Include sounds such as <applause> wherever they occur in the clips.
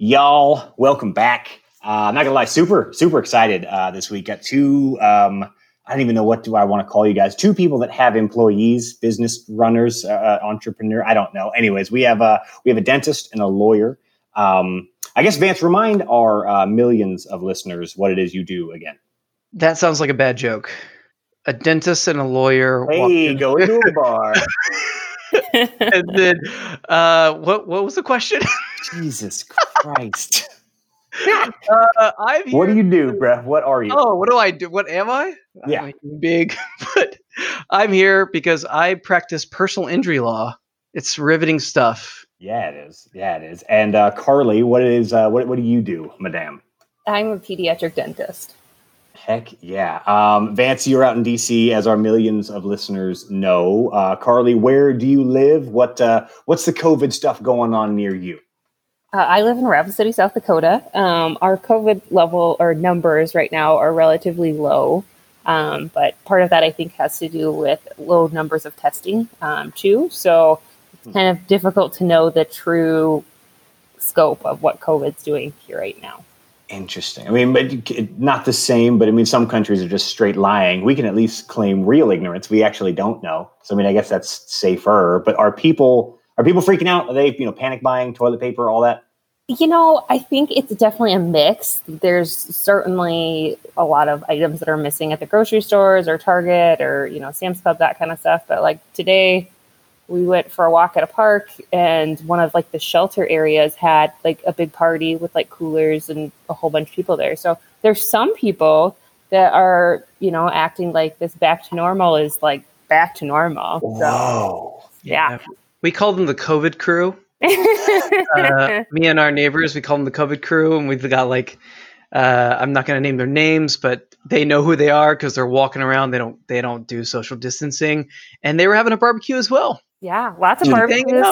Y'all, welcome back. Uh, I'm not gonna lie, super, super excited uh, this week. Got two. Um, I don't even know what do I want to call you guys. Two people that have employees, business runners, uh, uh, entrepreneur. I don't know. Anyways, we have a we have a dentist and a lawyer. Um, I guess Vance, remind our uh, millions of listeners what it is you do again. That sounds like a bad joke. A dentist and a lawyer. Hey, go <laughs> into a bar. <laughs> and then, uh, what what was the question? <laughs> Jesus Christ. <laughs> uh, I'm here. What do you do, bruh? What are you? Oh, what do I do? What am I? Yeah. I'm big, but I'm here because I practice personal injury law. It's riveting stuff. Yeah, it is. Yeah, it is. And uh, Carly, what is uh, what what do you do, Madame? I'm a pediatric dentist. Heck yeah. Um, Vance, you're out in DC, as our millions of listeners know. Uh, Carly, where do you live? What uh, what's the COVID stuff going on near you? Uh, I live in Rapid City, South Dakota. Um, our COVID level or numbers right now are relatively low, um, but part of that I think has to do with low numbers of testing um, too. So it's kind of difficult to know the true scope of what COVID's doing here right now. Interesting. I mean, not the same. But I mean, some countries are just straight lying. We can at least claim real ignorance. We actually don't know. So I mean, I guess that's safer. But are people are people freaking out? Are they you know panic buying toilet paper, all that? You know, I think it's definitely a mix. There's certainly a lot of items that are missing at the grocery stores or Target or, you know, Sam's Club, that kind of stuff. But like today, we went for a walk at a park and one of like the shelter areas had like a big party with like coolers and a whole bunch of people there. So there's some people that are, you know, acting like this back to normal is like back to normal. So, Whoa. yeah. We call them the COVID crew. Uh, <laughs> me and our neighbors, we call them the COVID crew, and we've got like, uh, I'm not going to name their names, but they know who they are because they're walking around. They don't they don't do social distancing, and they were having a barbecue as well. Yeah, lots of barbecues.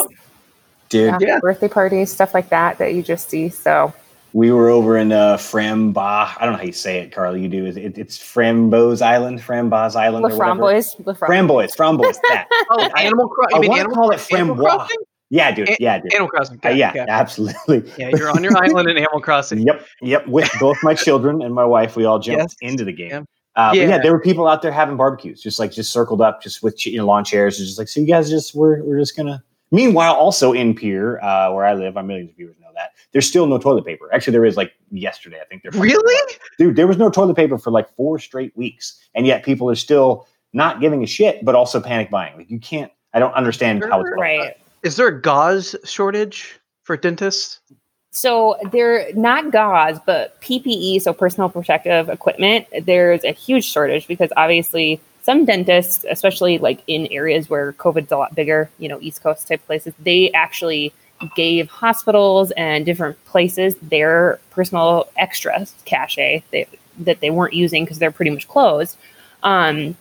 Dude, yeah, Yeah. birthday parties, stuff like that that you just see. So We were over in uh, Framba. I don't know how you say it, Carly. You do. Is it, it's Framboise Island, Framboise Island, La or whatever. Framboise, La Framboise. Framboise, Framboise. That. <laughs> Oh, Animal Crossing. I want to call it. Crossing? Yeah, dude. A- Yeah, dude. Animal Crossing. Uh, yeah, okay. absolutely. Yeah, you're on your <laughs> island in Animal Crossing. Yep, yep. With both my children and my wife, we all jumped Yes. into the game. Yeah. Uh, but yeah, Yeah. there were people out there having barbecues, just like just circled up, just with you know, lawn chairs, and just like so. You guys just we're we're just gonna. Meanwhile, also in Pierre, uh, where I live, our millions of viewers know that there's still no toilet paper. Actually, there is like yesterday. I think there Really? dude. There was no toilet paper for like four straight weeks, and yet people are still not giving a shit, but also panic buying. Like you can't. I don't understand how it's going. Right. Is there a gauze shortage for dentists? So they're not gauze, but PPE, so personal protective equipment. There's a huge shortage because obviously some dentists, especially like in areas where COVID's a lot bigger, you know, East Coast type places, they actually gave hospitals and different places their personal extra cachet they, that they weren't using because they're pretty much closed. Um,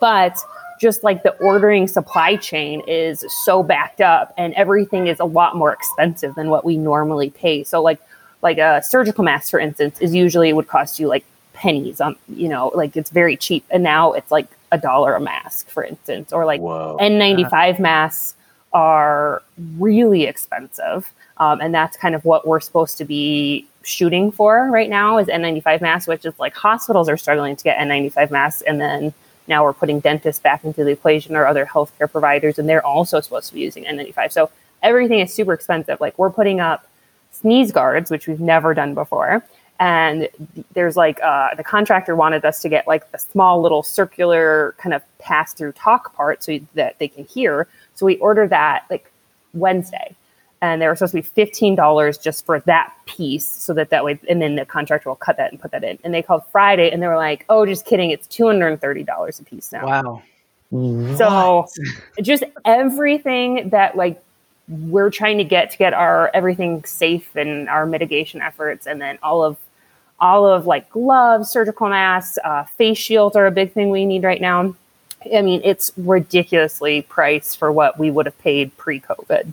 but just like the ordering supply chain is so backed up and everything is a lot more expensive than what we normally pay. So like like a surgical mask for instance is usually would cost you like pennies on you know like it's very cheap and now it's like a dollar a mask for instance or like Whoa. N95 masks are really expensive. Um, and that's kind of what we're supposed to be shooting for right now is N95 masks, which is like hospitals are struggling to get N95 masks. And then now we're putting dentists back into the equation or other healthcare providers, and they're also supposed to be using N95. So everything is super expensive. Like we're putting up sneeze guards, which we've never done before. And there's like uh, the contractor wanted us to get like the small little circular kind of pass through talk part so that they can hear. So we ordered that like Wednesday, and they were supposed to be fifteen dollars just for that piece, so that that way, and then the contractor will cut that and put that in. And they called Friday, and they were like, "Oh, just kidding, it's two hundred and thirty dollars a piece now." Wow. So just everything that like we're trying to get to get our everything safe and our mitigation efforts, and then all of all of like gloves, surgical masks, uh, face shields are a big thing we need right now. I mean, it's ridiculously priced for what we would have paid pre-COVID.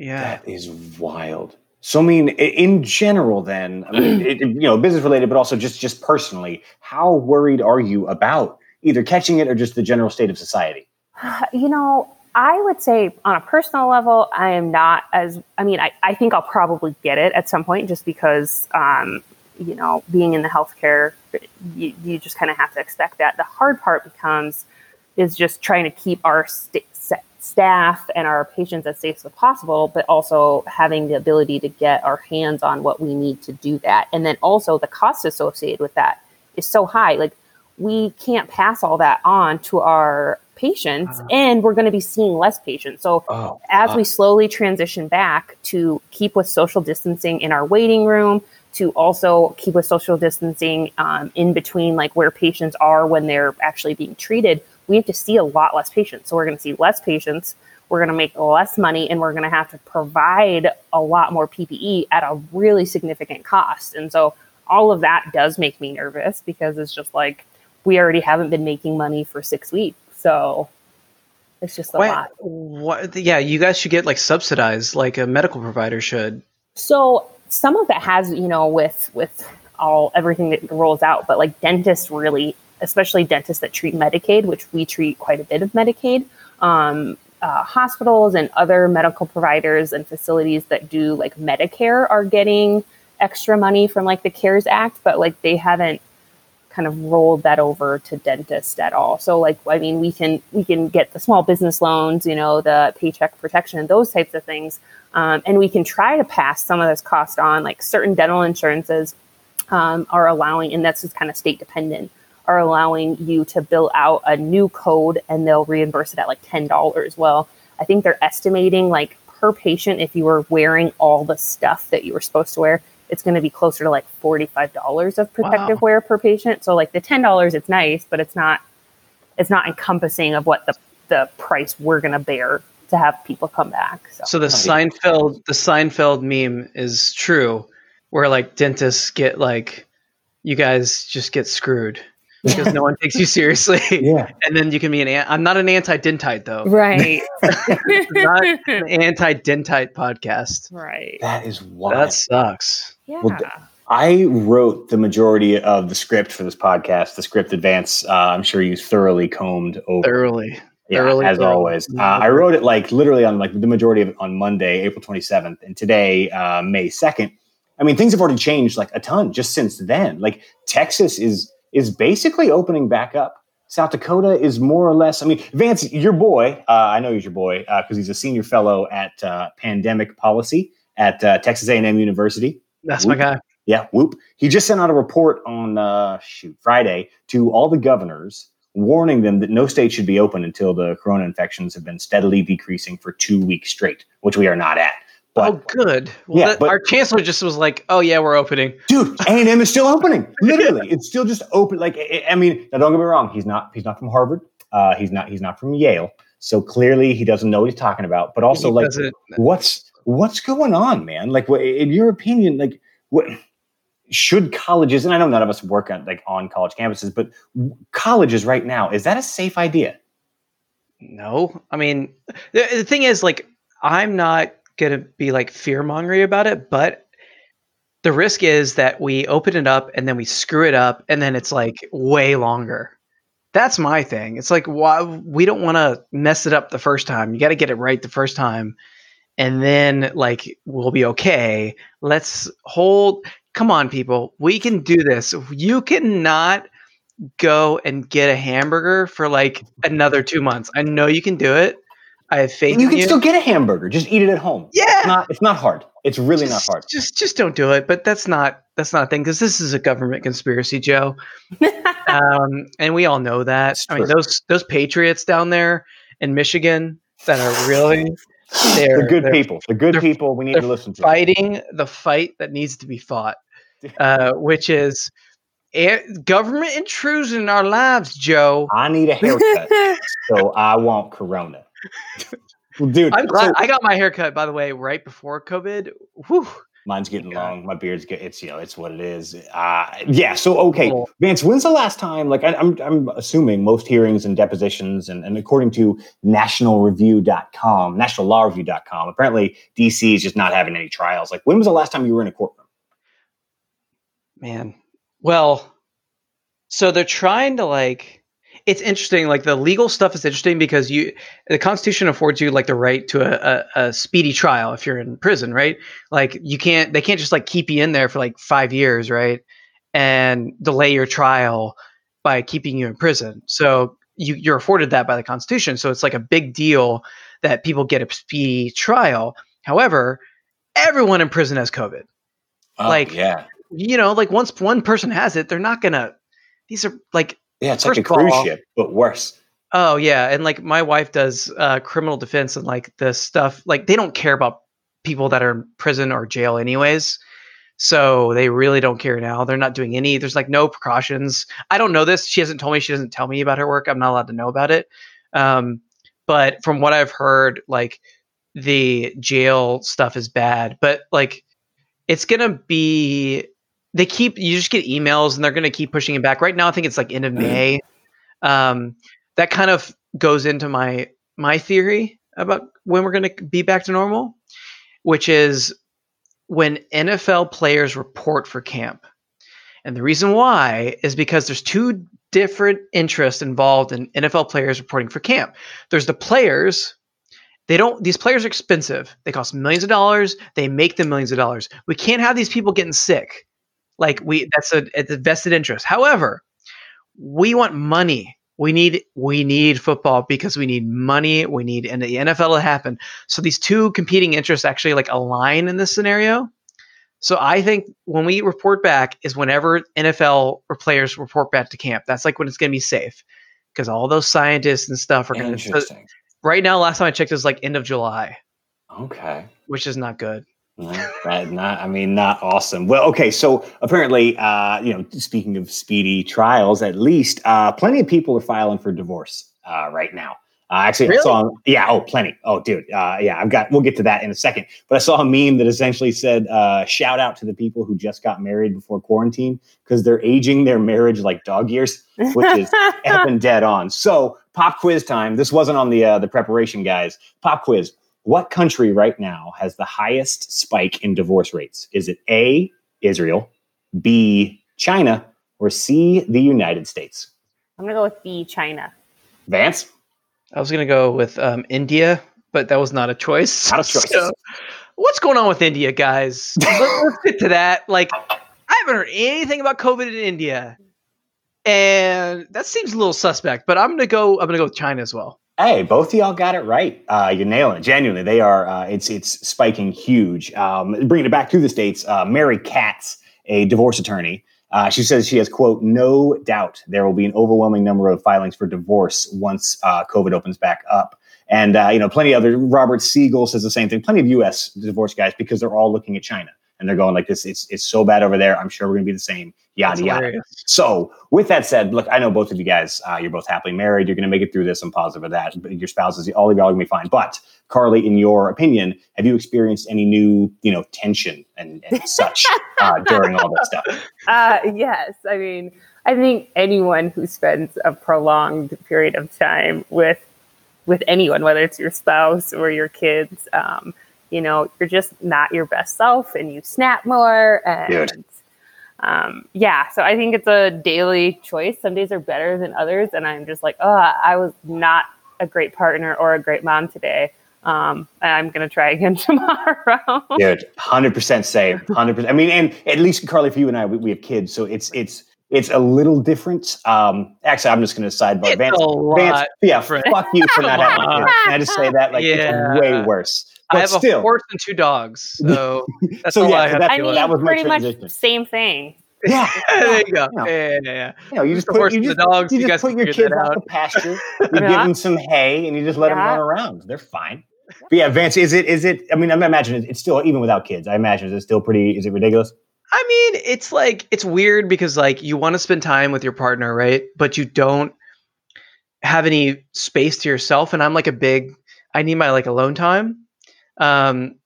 Yeah. That is wild. So, I mean, in general, then, I mean, <clears throat> it, you know, business related, but also just just personally, how worried are you about either catching it or just the general state of society? <sighs> You know, I would say on a personal level, I am not as, I mean, I, I think I'll probably get it at some point just because, um, you know, being in the healthcare, you, you just kind of have to expect that. The hard part becomes is just trying to keep our st- staff and our patients as safe as possible, but also having the ability to get our hands on what we need to do that. And then also the cost associated with that is so high. Like we can't pass all that on to our patients uh, and we're going to be seeing less patients. So oh, as uh, we slowly transition back to keep with social distancing in our waiting room, to also keep with social distancing um, in between like where patients are when they're actually being treated, we have to see a lot less patients. So we're going to see less patients. We're going to make less money and we're going to have to provide a lot more PPE at a really significant cost. And so all of that does make me nervous because it's just like we already haven't been making money for six weeks. So it's just a what, lot. What, yeah, you guys should get like subsidized like a medical provider should. So some of that has, you know, with with all everything that rolls out, but like dentists really, especially dentists that treat Medicaid, which we treat quite a bit of Medicaid. Um, uh, hospitals and other medical providers and facilities that do like Medicare are getting extra money from like the CARES Act, but like they haven't kind of rolled that over to dentists at all. So like I mean we can we can get the small business loans, you know, the paycheck protection, those types of things. Um, and we can try to pass some of this cost on. Like certain dental insurances um, are allowing, and that's just kind of state dependent, are allowing you to bill out a new code and they'll reimburse it at like ten dollars. Well, I think they're estimating like per patient if you were wearing all the stuff that you were supposed to wear it's going to be closer to like $45 of protective wow. wear per patient. So like the $10 it's nice, but it's not it's not encompassing of what the the price we're going to bear to have people come back. So, so the Seinfeld the Seinfeld meme is true where like dentists get like you guys just get screwed because no one takes you seriously. <laughs> Yeah. And then you can be an, I'm not an anti-dentite though. Right. <laughs> not an anti-dentite podcast. Right. That is wild. That sucks. Yeah. Well, I wrote the majority of the script for this podcast, the script advance. Uh, I'm sure you thoroughly combed over. Thoroughly. Yeah, thoroughly, as thoroughly. always. Uh, I wrote it like literally on like the majority of it on Monday, April 27th, and today, uh, May 2nd. I mean, things have already changed like a ton just since then. Like Texas is is basically opening back up. South Dakota is more or less. I mean, Vance, your boy. Uh, I know he's your boy because uh, he's a senior fellow at uh, pandemic policy at uh, Texas A&M University. That's whoop. my guy. Yeah, whoop. He just sent out a report on uh, shoot Friday to all the governors, warning them that no state should be open until the corona infections have been steadily decreasing for two weeks straight, which we are not at. But, oh, good. Well, yeah, that, but, our chancellor just was like, "Oh yeah, we're opening." Dude, <laughs> A and M is still opening. <laughs> Literally, it's still just open. Like, I mean, now don't get me wrong. He's not. He's not from Harvard. Uh, he's not. He's not from Yale. So clearly, he doesn't know what he's talking about. But also, he like, what's what's going on, man? Like, what, in your opinion, like, what should colleges? And I know none of us work on like on college campuses, but colleges right now is that a safe idea? No, I mean, the, the thing is, like, I'm not going to be like fear mongering about it, but the risk is that we open it up and then we screw it up and then it's like way longer. That's my thing. It's like why we don't want to mess it up the first time. You got to get it right the first time and then like we'll be okay. Let's hold come on people. We can do this. You cannot go and get a hamburger for like another 2 months. I know you can do it. I have faith. You can you. still get a hamburger. Just eat it at home. Yeah, it's not, it's not hard. It's really just, not hard. Just just don't do it. But that's not that's not a thing because this is a government conspiracy, Joe. <laughs> um, and we all know that. I mean, those those patriots down there in Michigan that are really <sighs> they're, they're good they're, people. The good people we need to listen to. Fighting the fight that needs to be fought, <laughs> uh, which is government intrusion in our lives, Joe. I need a haircut, so I want Corona dude, I'm glad so, I got my haircut by the way right before COVID. Whew. Mine's getting long. My beard's get it's you know it's what it is. Uh, yeah. So okay, Vance, when's the last time? Like I, am I'm, I'm assuming most hearings and depositions, and, and according to NationalReview.com, NationalLawReview.com, apparently DC is just not having any trials. Like when was the last time you were in a courtroom? Man, well, so they're trying to like it's interesting. Like the legal stuff is interesting because you, the Constitution affords you like the right to a, a, a, speedy trial if you're in prison, right? Like you can't, they can't just like keep you in there for like five years, right? And delay your trial by keeping you in prison. So you, you're afforded that by the Constitution. So it's like a big deal that people get a speedy trial. However, everyone in prison has COVID. Oh, like, yeah, you know, like once one person has it, they're not gonna. These are like yeah, it's First like a cruise all- ship, but worse. Oh yeah, and like my wife does uh, criminal defense and like the stuff like they don't care about people that are in prison or jail anyways. So they really don't care now. They're not doing any. There's like no precautions. I don't know this. She hasn't told me. She doesn't tell me about her work. I'm not allowed to know about it. Um, but from what I've heard, like the jail stuff is bad. But like it's gonna be. They keep. You just get emails and they're gonna keep pushing it back. Right now, I think it's like end of May um, that kind of goes into my my theory about when we're going to be back to normal, which is when NFL players report for camp. And the reason why is because there's two different interests involved in NFL players reporting for camp. There's the players they don't these players are expensive. They cost millions of dollars. They make them millions of dollars. We can't have these people getting sick. Like we that's a, it's a vested interest. However, we want money. We need we need football because we need money. We need and the NFL to happen. So these two competing interests actually like align in this scenario. So I think when we report back is whenever NFL or players report back to camp. That's like when it's going to be safe because all those scientists and stuff are going to. Interesting. Right now, last time I checked, it was like end of July, Okay. which is not good. No, that not I mean not awesome. Well, okay, so apparently uh, you know, speaking of speedy trials, at least uh plenty of people are filing for divorce uh right now. Uh, actually, I Really? saw yeah, oh, plenty. Oh, dude, uh, yeah, I've got. We'll get to that in a second. But I saw a meme that essentially said, uh, "Shout out to the people who just got married before quarantine because they're aging their marriage like dog years." Which is <laughs> and dead on. So, pop quiz time. This wasn't on the uh, the preparation, guys. Pop quiz. What country right now has the highest spike in divorce rates? Is it A, Israel, B, China, or C, the United States? I'm gonna go with B, China. Vance? I was going to go with um, India, but that was not a choice. Not a choice. <laughs> So, what's going on with India, guys? Let, us get to that. Like, I haven't heard anything about COVID in India, and that seems a little suspect. But I'm gonna go. I'm gonna go with China as well. Hey, both of y'all got it right. Uh, you're nailing it. Genuinely, they are. Uh, it's it's spiking huge. Um, bringing it back to the states, uh, Mary Katz, a divorce attorney, uh, she says she has quote no doubt there will be an overwhelming number of filings for divorce once uh, COVID opens back up. And uh, you know, plenty of other. Robert Siegel says the same thing. Plenty of U.S. divorce guys because they're all looking at China and they're going like this. It's it's so bad over there. I'm sure we're gonna be the same. Yada yada. So, with that said, look, I know both of you guys, uh, you're both happily married. You're going to make it through this. I'm positive of that. But Your spouses, all of y'all are going to be fine. But, Carly, in your opinion, have you experienced any new, you know, tension and, and such uh, <laughs> during all this stuff? Uh, yes, I mean, I think anyone who spends a prolonged period of time with with anyone, whether it's your spouse or your kids, um, you know, you're just not your best self, and you snap more. And Dude. um, yeah, so I think it's a daily choice. Some days are better than others, and I'm just like, oh, I was not a great partner or a great mom today. Um, and I'm gonna try <laughs> again tomorrow. Dude, 100% same. 100%. I mean, and at least, Carly, for you and I, we, we have kids. So it's, it's, it's a little different. Um, actually, I'm just going to sidebar. It's Vance, Vance, yeah, different. fuck you for not having kids. Can <laughs> I just say that? Like, Yeah. it's way worse. But I have still, a horse and two dogs, <laughs> so that's So, all yeah, I so have I to mean, do. that was pretty much transition. same thing. yeah. <laughs> there you go. Yeah. Yeah, yeah, yeah. You know, you just The put, horse you and the dogs, you you just guys put can your kids out out. the pasture. <laughs> You give them some hay, and you just let them run around. They're fine. But yeah, Vance, is it? Is it? I mean, I imagine it's still even without kids. I imagine it's still pretty. Is it ridiculous? I mean, it's like it's weird because like you want to spend time with your partner, right? But you don't have any space to yourself. And I'm like a big, I need my like alone time. Um,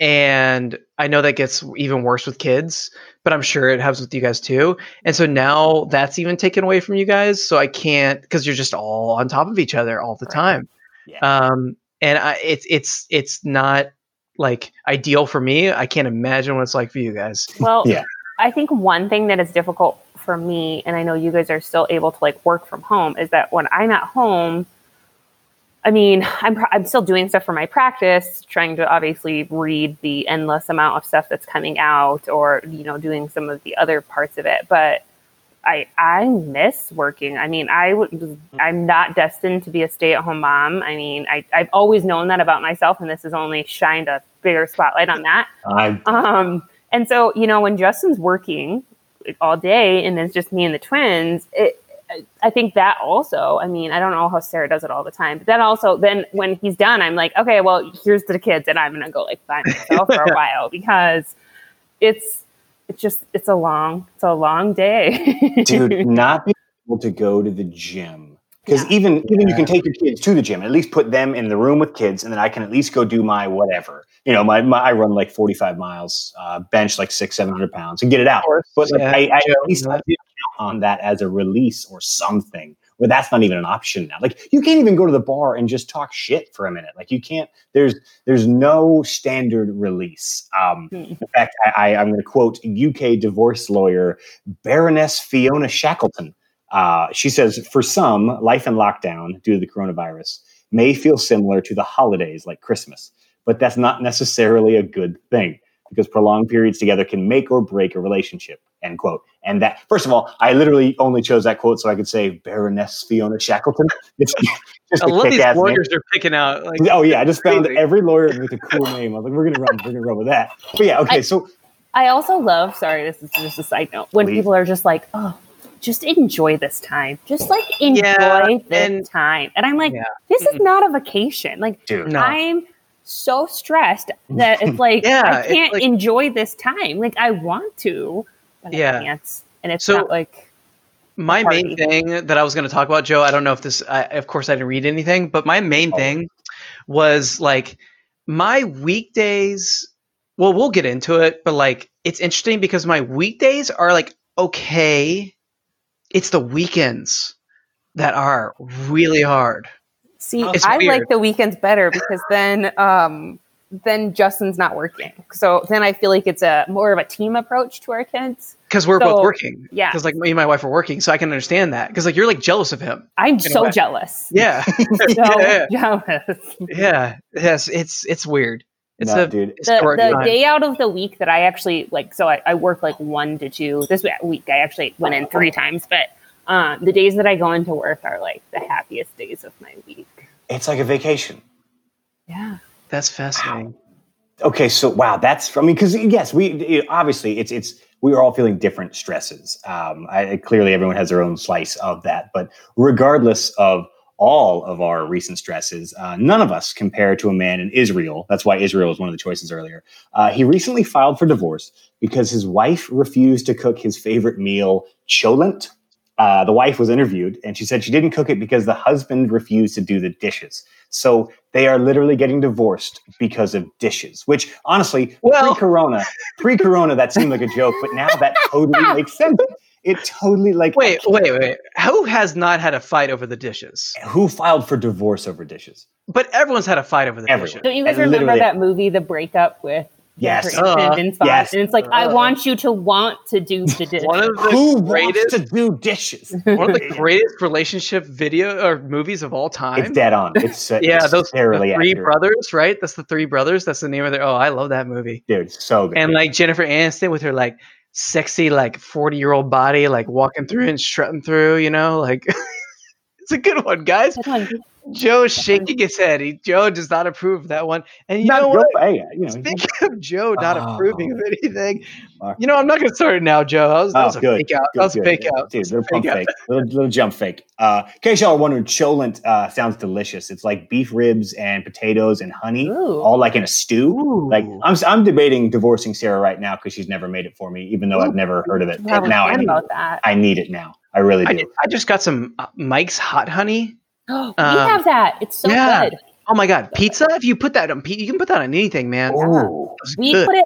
and I know that gets even worse with kids, but I'm sure it happens with you guys too. And so now that's even taken away from you guys. So I can't because you're just all on top of each other all the Right. time. Yeah. Um, and I, it's it's it's not like ideal for me. I can't imagine what it's like for you guys. Well, Yeah. I think one thing that is difficult for me, and I know you guys are still able to like work from home, is that when I'm at home, I mean, I'm I'm still doing stuff for my practice, trying to obviously read the endless amount of stuff that's coming out, or you know, doing some of the other parts of it. But I I miss working. I mean, I would I'm not destined to be a stay at home mom. I mean, I I've always known that about myself, and this has only shined a bigger spotlight on that. I, Um, and so, you know, when Justin's working all day and it's just me and the twins, it, I think that also, I mean, I don't know how Sarah does it all the time, but then also, then when he's done, I'm like, okay, well, here's the kids, and I'm going to go like by myself for a <laughs> while because it's, it's just, it's a long, it's a long day. dude, <laughs> not being able to go to the gym. Because Yeah. even even you can take your kids to the gym, at least put them in the room with kids, and then I can at least go do my whatever. You know, my, my I run like forty five miles, uh, bench like six seven hundred pounds, and get it out. But like, Yeah, I, I at least yeah. Have to count on that as a release or something. Where that's not even an option now. Like you can't even go to the bar and just talk shit for a minute. Like you can't. There's there's no standard release. Um, <laughs> Hmm. in fact, I, I, I'm going to quote UK divorce lawyer Baroness Fiona Shackleton. Uh, she says, for some, life in lockdown due to the coronavirus may feel similar to the holidays like Christmas, but that's not necessarily a good thing because prolonged periods together can make or break a relationship. End quote. And that, first of all, I literally only chose that quote so I could say Baroness Fiona Shackleton. <laughs> It's <laughs> just I a love these kick-ass name. lawyers are picking out. Like, Oh yeah, I just found crazy. every lawyer with a cool <laughs> name. I was like, we're gonna run, we're gonna run with that. But yeah, okay. I- So I also love, sorry, this is just a side note, when Please. people are just like, oh, just enjoy this time. Just like enjoy Yeah, this and- time. And I'm like, Yeah. this is not a vacation. Like, dude, No. I'm so stressed that it's like Yeah, I can't like- enjoy this time. Like I want to, Yeah. I can't. And it's So- not like my main thing that I was going to talk about, Joe. I don't know if this. I, of course, I didn't read anything, but my main Oh. thing was like my weekdays. Well, we'll get into it, but like it's interesting because my weekdays are like okay. It's the weekends that are really hard. see, It's I weird. like the weekends better because then um then Justin's not working. So then I feel like it's a more of a team approach to our kids. because we're So, both working. yeah. because like me and my wife are working, so I can understand that. Because like you're like jealous of him. I'm so jealous. <laughs> Yeah, <laughs> So <laughs> yeah, jealous. yeah. Yes, it's it's weird. It's no, a dude. the, the time. day out of the week that I actually like, so I, I work like one to two. This week I actually went in three times, but um, the days that I go into work are like the happiest days of my week. It's like a vacation. Yeah. That's fascinating. Okay, so wow, that's I mean, because yes, we it- obviously it's it's we are all feeling different stresses. Um, I, clearly, everyone has their own slice of that, but regardless of all of our recent stresses, uh, none of us compare to a man in Israel. That's why Israel was one of the choices earlier. Uh, he recently filed for divorce because his wife refused to cook his favorite meal, cholent. Uh, the wife was interviewed, and she said she didn't cook it because the husband refused to do the dishes. So they are literally getting divorced because of dishes. Which, honestly, Well- pre-corona, pre-corona, that seemed like a joke, but now that totally <laughs> makes sense. It totally like Wait, wait, wait. Who has not had a fight over the dishes? who filed for divorce over dishes? But everyone's had a fight over the Everyone. dishes. Don't you guys And remember that movie, The Breakup, with Yes. Uh, and Vince Vaughn? yes. And it's like, I Uh. want you to want to do the dishes. One of the Who wants greatest, to do dishes? one of the <laughs> greatest relationship video or movies of all time. It's dead on. It's uh, yeah, it's those the three accurate. brothers, right? That's the three brothers. That's the name of their. Oh, I love that movie. dude. So good. And like Jennifer Aniston with her like sexy like forty year old body, like walking through and strutting through. You know, like <laughs> it's a good one, guys. Joe's shaking his head. He, Joe does not approve of that one. And you Not know what? hey, you know, Speaking of Joe not Oh. approving of anything, Fuck. you know, I'm not going to start it now, Joe. That was, that Oh, was a good, fake out. Good, that was a good, fake out. Dude, little fake fake, little, little jump fake. Uh, in case y'all are wondering, cholent uh, sounds delicious. It's like beef ribs and potatoes and honey, Ooh. all like in a stew. Ooh. Like I'm, I'm debating divorcing Sarah right now because she's never made it for me, even though I've never heard of it. I now I need. I need it now. I really I, do. I just got some uh, Mike's hot honey. We Um, have that. It's so yeah. good. Oh my god, pizza! If you put that on, you can put that on anything, man. Oh, It's We good. put it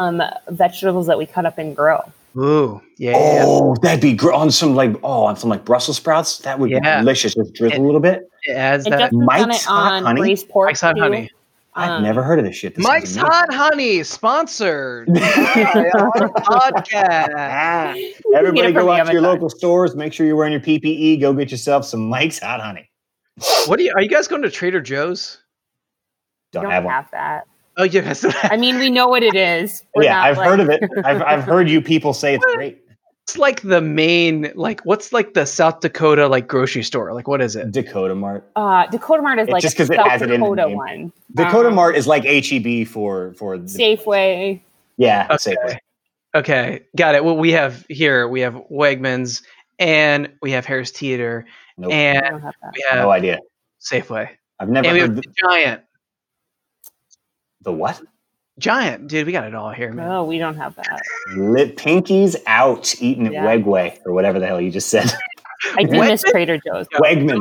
on um, vegetables that we cut up and grill. Ooh, yeah. yeah. oh, that'd be great on some like oh on some like Brussels sprouts. That would be delicious. Just drizzle And- a little bit. It adds And that. Justin's done Mike's it hot on honey? braised pork Mike's hot too. honey. I've Um, never heard of this shit. This Mike's sounds. Hot Honey sponsored <laughs> <laughs> podcast. Everybody go out to your Amazon. local stores. Make sure you're wearing your PPE. Go get yourself some Mike's Hot Honey. What do you? Are you guys going to Trader Joe's? Don't, don't have have, that. Oh, you guys. I mean, we know what it is. <laughs> We're yeah, not, I've like- heard of it. I've, I've heard you people say it's <laughs> great. It's like the main, like, what's like the South Dakota like grocery store? Like, what is it? Dakota Mart. Uh, Dakota Mart is It's like just a 'cause it South has it in the Dakota name. one. Dakota Um, Mart is like HEB for for the, Safeway. yeah Okay. Safeway. Okay, got it. Well, we have here we have Wegmans and we have Harris Teeter Nope, I and don't have that. we have no idea. Safeway I've never and we heard have the, the Giant. the what? Giant, dude, we got it all here, man. No, we don't have that. Lit pinkies out eating at Yeah. Wegway or whatever the hell you just said. <laughs> I do miss Trader Joe's. Wegman.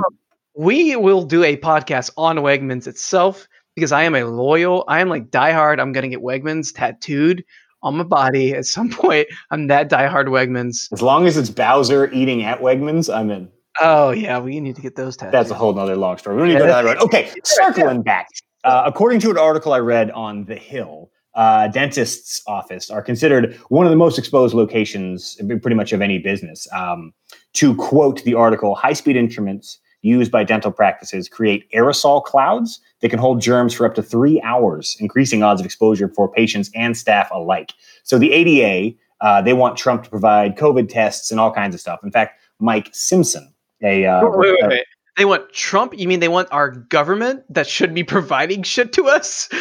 We will do a podcast on Wegmans itself because I am a loyal. I am like diehard. I'm gonna get Wegmans tattooed on my body at some <laughs> point. I'm that diehard Wegmans. As long as it's Bowser eating at Wegmans, I'm in. Oh yeah, we need to get those tattooed. That's a whole nother long story. We don't need to go down that road. Okay, circling back. Uh, according to an article I read on The Hill, uh, dentists' office are considered one of the most exposed locations, pretty much of any business. Um, to quote the article, high-speed instruments used by dental practices create aerosol clouds that can hold germs for up to three hours, increasing odds of exposure for patients and staff alike. So the ADA, uh, they want Trump to provide COVID tests and all kinds of stuff. In fact, Mike Simpson, a uh, wait, wait, wait. They want Trump? You mean they want our government that should be <laughs> providing shit to us? <laughs>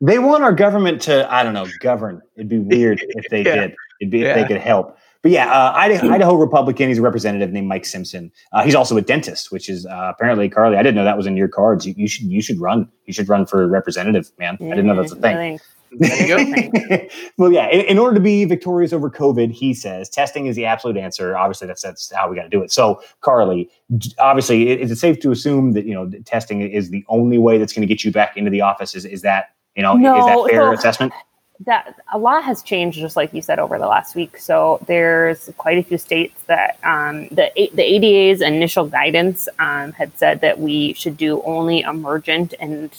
They want our government to, I don't know, govern. It'd be weird if they Yeah. did. It'd be if they could help. But yeah, uh, Idaho, Idaho Republican. He's a representative named Mike Simpson. Uh, he's also a dentist, which is uh, apparently Carly. I didn't know that was in your cards. You, you should you should run. You should run for representative, man. I didn't know that's a thing. think There you go. <laughs> well, yeah. In, in order to be victorious over COVID, he says testing is the absolute answer. Obviously, that's that's how we got to do it. So, Carly, obviously, is it safe to assume that you know testing is the only way that's going to get you back into the office? Is is that you know is that fair so- assessment? that a lot has changed, just like you said, over the last week. So there's quite a few states that um, the the ADA's initial guidance um, had said that we should do only emergent and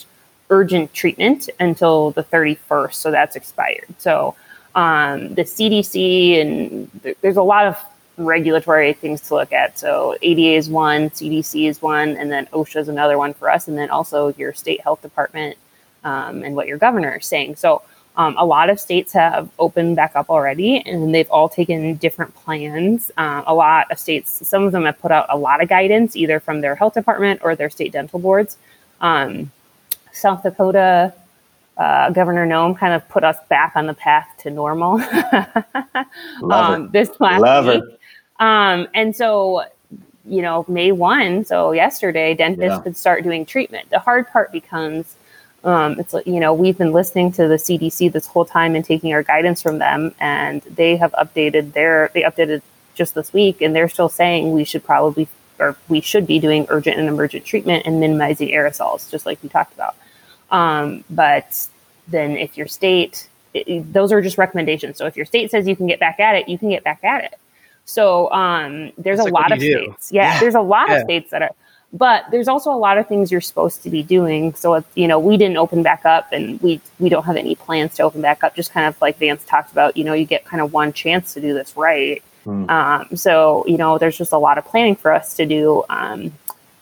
urgent treatment until the 31st. So that's expired. So um, the CDC and th- there's a lot of regulatory things to look at. So ADA is one, CDC is one, and then OSHA is another one for us, and then also your state health department um, and what your governor is saying. So um, a lot of states have opened back up already, and they've all taken different plans. Uh, a lot of states, some of them have put out a lot of guidance, either from their health department or their state dental boards. Um, South Dakota uh, Governor Noem kind of put us back on the path to normal <laughs> Love um, this last Love week. Um, and so, you know, May 1, so yesterday, dentists Yeah. could start doing treatment. The hard part becomes um, it's you know, we've been listening to the CDC this whole time and taking our guidance from them, and they have updated their, they updated just this week, and they're still saying we should probably, or we should be doing urgent and emergent treatment and minimizing aerosols, just like we talked about. Um, but then if your state, it, those are just recommendations. So if your state says you can get back at it, you can get back at it. So um, there's That's a like lot of do. states. Yeah, Yeah. there's a lot Yeah. of states that are, but there's also a lot of things you're supposed to be doing. So if, you know, we didn't open back up, and we we don't have any plans to open back up. Just kind of like Vance talked about, you know, you get kind of one chance to do this right. Hmm. Um, so you know, there's just a lot of planning for us to do. Um,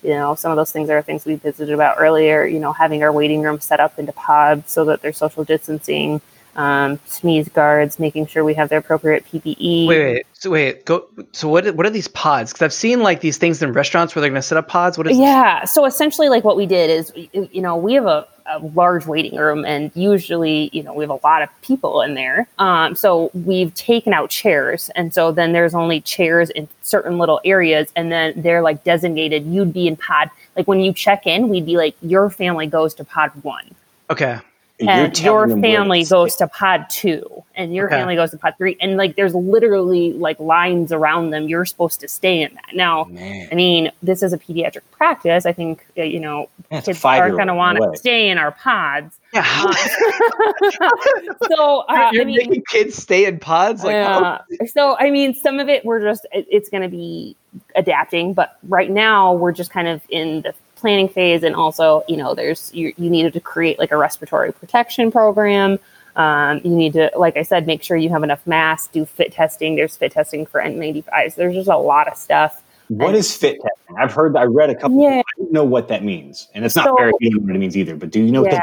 you know, some of those things are things we visited about earlier. You know, having our waiting room set up into pods so that there's social distancing, um, sneeze guards, making sure we have the appropriate PPE. Wait, wait. So wait, go. So what? What are these pods? Because I've seen like these things in restaurants where they're going to set up pods. What is? Yeah. So essentially, like what we did is, you know, we have a, a large waiting room, and usually, you know, we have a lot of people in there. Um, so we've taken out chairs, and so then there's only chairs in certain little areas, and then they're like designated. You'd be in pod. Like when you check in, we'd be like, your family goes to pod one. Okay. And your family goes to pod two and your Okay. family goes to pod three and like there's literally like lines around them you're supposed to stay in that now Man, i mean this is a pediatric practice i think uh, you know That's kids are going to want to stay in our pods Yeah. How, <laughs> <laughs> so uh, you're i mean making kids stay in pods? Like, yeah. So, I mean, some of it we're just, it, it's going to be adapting, but right now we're just kind of in the planning phase, and also you know there's you, you needed to create like a respiratory protection program. Um, you need to, like I said, make sure you have enough masks. Do fit testing. There's fit testing for N95s. There's just a lot of stuff. What And- is fit testing? I've heard, I read a couple. Yeah. I don't know what that means, and it's not So- very clear what it means either. But do you know? What yeah.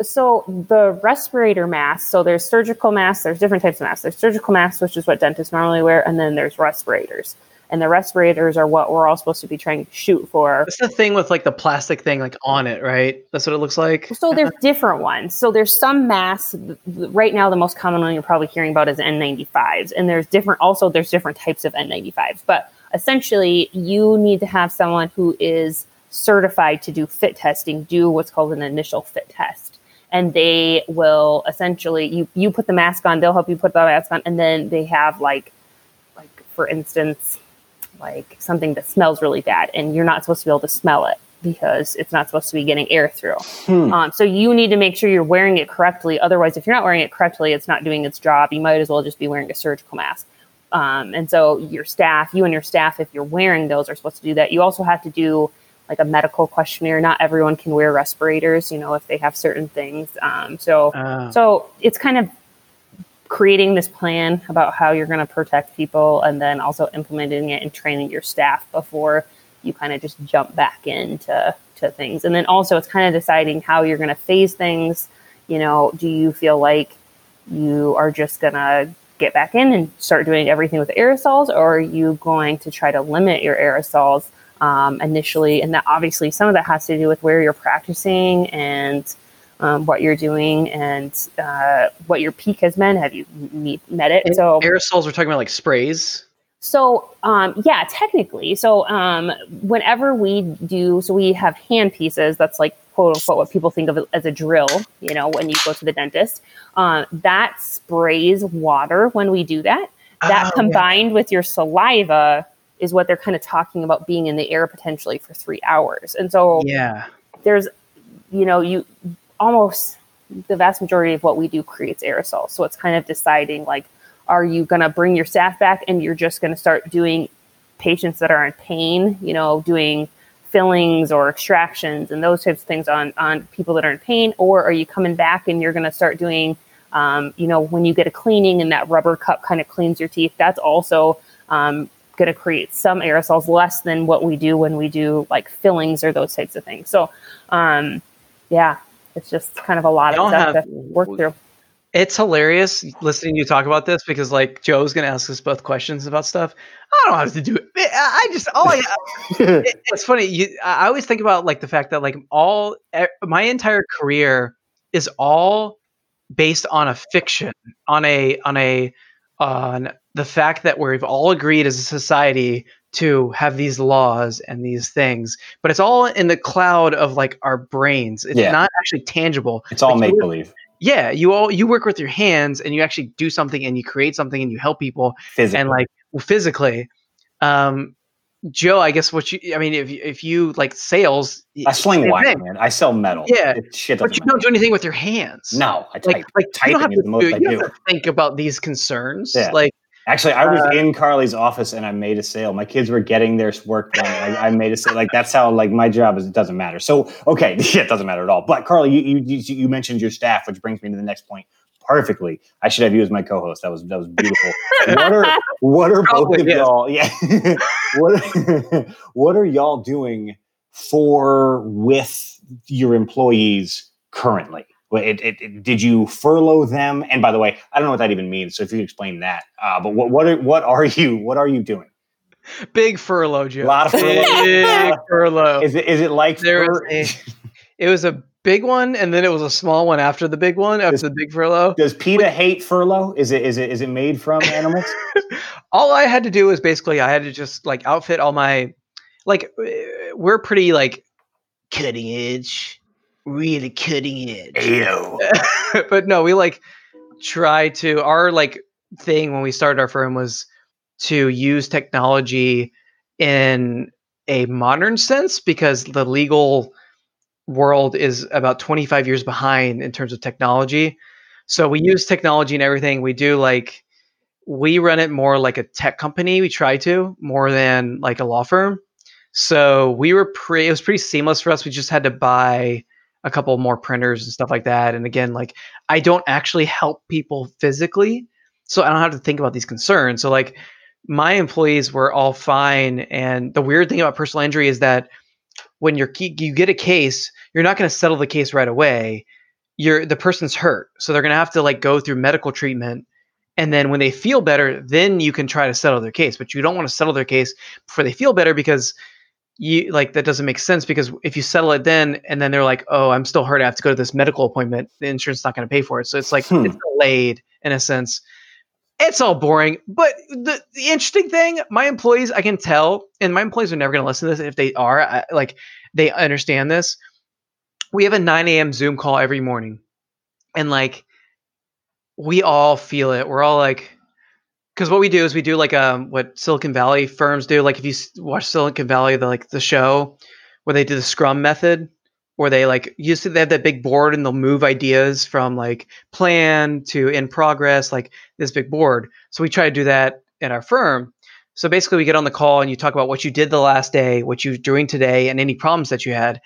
So the respirator mask. So there's surgical masks. There's different types of masks. There's surgical masks, which is what dentists normally wear, and then there's respirators. And the respirators are what we're all supposed to be trying to shoot for. That's the thing with like the plastic thing like on it, right? That's what it looks like. So there's <laughs> different ones. So there's some masks. Right now, the most common one you're probably hearing about is N95s, and there's different. Also, there's different types of N95s. But essentially, you need to have someone who is certified to do fit testing, do what's called an initial fit test, and they will essentially you you put the mask on, they'll help you put the mask on, and then they have like like for instance like something that smells really bad and you're not supposed to be able to smell it because it's not supposed to be getting air through. Hmm. Um, so you need to make sure you're wearing it correctly. Otherwise, if you're not wearing it correctly, it's not doing its job. You might as well just be wearing a surgical mask. Um, and so your staff, you and your staff, if you're wearing those, are supposed to do that. You also have to do like a medical questionnaire. Not everyone can wear respirators, you know, if they have certain things. Um, so Uh, so it's kind of creating this plan about how you're going to protect people and then also implementing it and training your staff before you kind of just jump back into to things. And then also it's kind of deciding how you're going to phase things. You know, do you feel like you are just going to get back in and start doing everything with aerosols or are you going to try to limit your aerosols um, initially? And that obviously some of that has to do with where you're practicing and um, what you're doing and uh, what your peak has been. Have you meet, met it? and So, aerosols, we're talking about like sprays. so um, yeah, technically. So um, whenever we do, so we have hand pieces. That's like quote unquote what people think of as a drill. You know, when you go to the dentist, uh, that sprays water when we do that. That Oh, yeah. combined with your saliva is what they're kind of talking about being in the air potentially for three hours. And so Yeah. there's you know you almost the vast majority of what we do creates aerosols so it's kind of deciding like are you going to bring your staff back and you're just going to start doing patients that are in pain you know doing fillings or extractions and those types of things on on people that are in pain? Or are you coming back and you're going to start doing um, you know when you get a cleaning and that rubber cup kind of cleans your teeth that's also um, going to create some aerosols less than what we do when we do like fillings or those types of things. So um, yeah it's just kind of a lot of stuff have- to work through It's hilarious listening to you talk about this because like Joe's gonna ask us both questions about stuff. I don't have to do it. I just all <laughs> I, it- it's funny. You, I always think about like the fact that like all my entire career is all based on a fiction, on a on a on the fact that we've all agreed as a society to have these laws and these things, but it's all in the cloud of like our brains. It's Yeah. not actually tangible. it's all Like, make believe. yeah you all you work with your hands and you actually do something and you create something and you help people Physically. and like physically um joe i guess what you i mean if, you- if you like sales I sling wire, thing. man. I sell metal. Yeah, It- shit but you don't do anything with your hands No, I type. like like you typing have is the most do, I you don't have to think about these concerns Yeah. like Actually, I was Uh, in Carly's office and I made a sale. My kids were getting their work done. I, I made a sale. Like that's how like my job is. It doesn't matter. So okay, <laughs> yeah, it doesn't matter at all. But Carly, you you you, you mentioned your staff, which brings me to the next point. Perfectly. I should have you as my co-host. That was that was beautiful. <laughs> what are what are both of yes. y'all? Yeah. <laughs> what <laughs> what are y'all doing for with your employees currently? It, it, it- did you furlough them? And by the way, I don't know what that even means. So if you could explain that. Uh, but what what are, what are you what are you doing? big furlough joe A lot of furlough. big furlough Is it is it like There fur- is it was a big one and then it was a small one after the big one after Is- the big furlough does PETA hate furlough? Is it is it is it made from animals? <laughs> all I had to do was basically I had to just like outfit all my like uh, we're pretty like cutting edge, really cutting edge. Ew. <laughs> but no, we like try to our like thing when we started our firm was to use technology in a modern sense because the legal world is about 25 years behind in terms of technology. So we use technology and everything. We do like we run it more like a tech company. We try to more than like a law firm. So we were pretty. It was pretty seamless for us. We just had to buy a couple more printers and stuff like that. And again, like I don't actually help people physically, so I don't have to think about these concerns. So like my employees were all fine. And the weird thing about personal injury is that when you're you get a case, you're not going to settle the case right away. You're the person's hurt, so they're going to have to like go through medical treatment. And then when they feel better, then you can try to settle their case. But you don't want to settle their case before they feel better because you like that doesn't make sense because if you settle it then and then they're like, oh, I'm still hurt, I have to go to this medical appointment, the insurance not going to pay for it. So it's like hmm. it's delayed in a sense. It's all boring, but the, the interesting thing, my employees, I can tell, and my employees are never going to listen to this. If they are, I, like they understand this. We have a 9 a.m. Zoom call every morning, and like we all feel it. We're all like, because what we do is we do like um what Silicon Valley firms do. Like if you watch Silicon Valley, the like the show where they do the Scrum method, where they like used to they have that big board and they'll move ideas from like plan to in progress, like this big board. So we try to do that in our firm. So basically, we get on the call and you talk about what you did the last day, what you're doing today, and any problems that you had.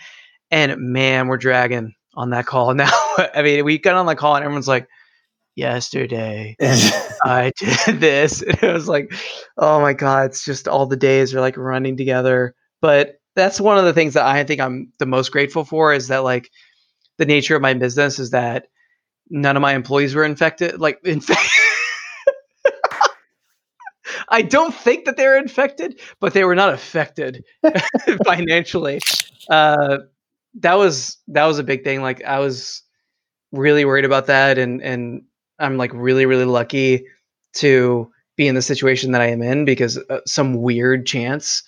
And man, we're dragging on that call now. <laughs> I mean, we got on the call and everyone's like, yesterday <laughs> I did this. <laughs> And it was like, oh my God, it's just all the days are like running together. But that's one of the things that I think I'm the most grateful for is that like the nature of my business is that none of my employees were infected. Like, <laughs> in fact, I don't think that they were infected, but they were not affected <laughs> financially. Uh, that was that was a big thing. Like I was really worried about that, and and I'm like really, really lucky to be in the situation that I am in because uh, some weird chance.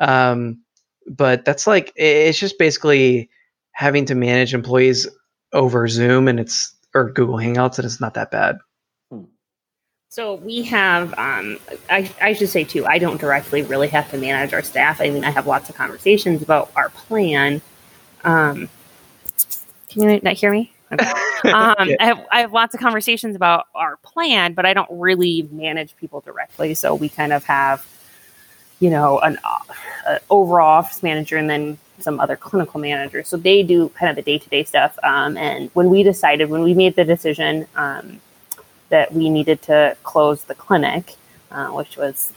Um, but that's like it's just basically having to manage employees over Zoom and it's or Google Hangouts and it's not that bad. Hmm. So we have, um, I, I should say too, I don't directly really have to manage our staff. I mean, I have lots of conversations about our plan. Um, can you not hear me? Okay. <laughs> Um, yeah. I, have, I have lots of conversations about our plan, but I don't really manage people directly. So we kind of have, you know, an uh, overall office manager and then some other clinical managers. So they do kind of the day to day stuff. Um, and when we decided, when we made the decision um, that we needed to close the clinic, uh, which was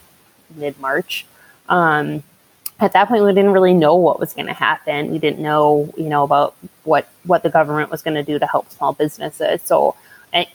mid March, um, at that point we didn't really know what was going to happen we didn't know you know about what what the government was going to do to help small businesses so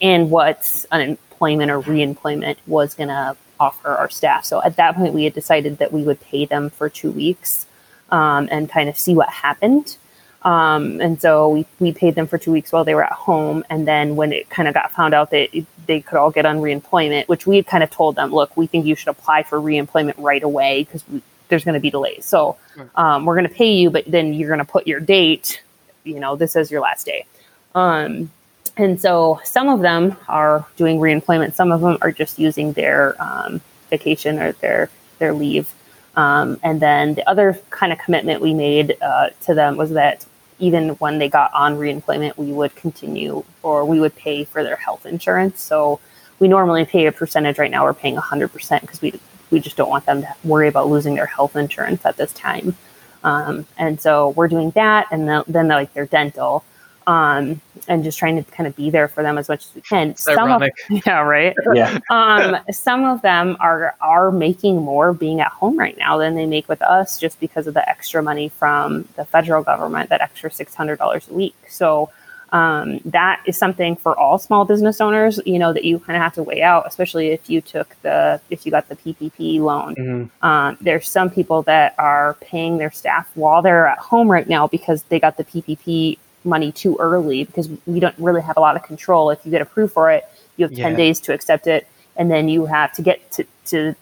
and what unemployment or reemployment was going to offer our staff so at that point we had decided that we would pay them for two weeks um, and kind of see what happened um, and so we, we paid them for two weeks while they were at home and then when it kind of got found out that it, they could all get on reemployment which we had kind of told them look we think you should apply for reemployment right away because there's going to be delays. So um, we're going to pay you, but then you're going to put your date, you know, this is your last day. Um, and so some of them are doing reemployment. Some of them are just using their um, vacation or their their leave. Um, and then the other kind of commitment we made uh, to them was that even when they got on reemployment, we would continue or we would pay for their health insurance. So we normally pay a percentage. Right now, we're paying 100% because we we just don't want them to worry about losing their health insurance at this time. Um, and so we're doing that, and then, then like their dental, um, and just trying to kind of be there for them as much as we can. some ironic. Of, <laughs> yeah, right. Yeah. um, some of them are are making more being at home right now than they make with us, just because of the extra money from the federal government, that extra six hundred dollars a week. So um, that is something for all small business owners, you know, that you kind of have to weigh out, especially if you took the, if you got the PPP loan. Mm-hmm. Um, there's some people that are paying their staff while they're at home right now because they got the PPP money too early because we don't really have a lot of control. If you get approved for it, you have 10 yeah. days to accept it. And then you have to get to, to,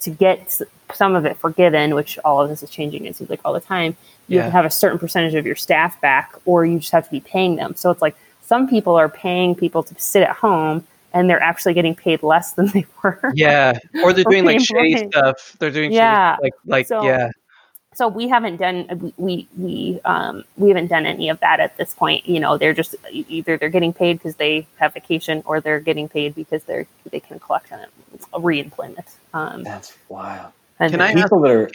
to get some of it forgiven, which all of this is changing, it seems like all the time you yeah. have a certain percentage of your staff back or you just have to be paying them. So it's like some people are paying people to sit at home and they're actually getting paid less than they <laughs> were. Yeah. Or they're doing like shady stuff. They're doing yeah. Shady, like like so, yeah. So we haven't done we we um we haven't done any of that at this point. You know, they're just either they're getting paid because they have vacation or they're getting paid because they're they can collect on it reemployment. Um, That's wild. And can I ask, that are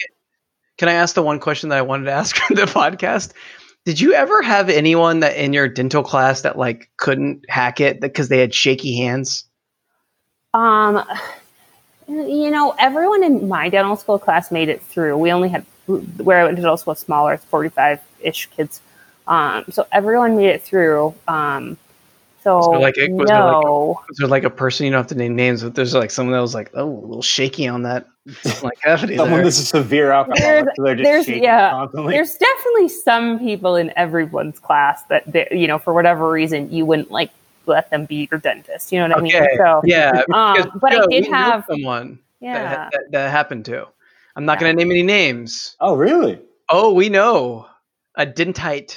can I ask the one question that I wanted to ask <laughs> for the podcast? Did you ever have anyone that in your dental class that like couldn't hack it because they had shaky hands? Um, you know, everyone in my dental school class made it through. We only had where I went to dental school smaller, forty-five ish kids. Um, so everyone made it through. Um, so Was there like a- was there like no, Was there like a person you don't have to name names, but there's like someone that was like, oh, a little shaky on that <laughs> like cavity Someone there. that's a severe alcoholic, There's- so just there's- yeah, constantly. there's definitely some people in everyone's class that they, you know for whatever reason you wouldn't like let them be your dentist. You know what I mean? So yeah, Um, because, but I did have- someone yeah. ha- that that happened to. I'm not Yeah. going to name any names. oh, really? Oh, we know a dentite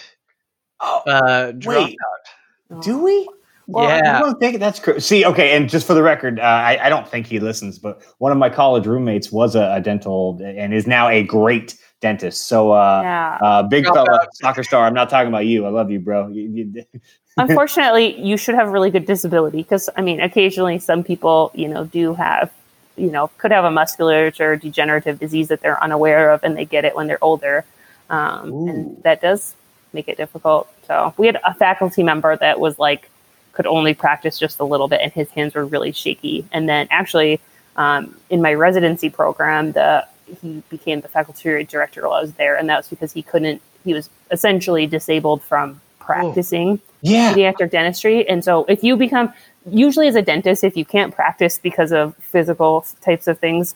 Oh, uh, dropout. wait, do we? Well, yeah, I don't think that's cr- see. Okay, and just for the record, uh, I, I don't think he listens, but one of my college roommates was a, a dental and is now a great dentist. So, uh, yeah. uh, big Drop fella, out. soccer star. I'm not talking about you. I love you, bro. You, you, <laughs> Unfortunately, you should have really good disability because I mean, occasionally some people, you know, do have, you know, could have a musculature degenerative disease that they're unaware of, and they get it when they're older, um, and that does make it difficult. So we had a faculty member that was like could only practice just a little bit, and his hands were really shaky. And then actually, um, in my residency program, the he became the faculty director while I was there, and that was because he couldn't. He was essentially disabled from practicing yeah. pediatric dentistry. And so if you become usually as a dentist, if you can't practice because of physical types of things,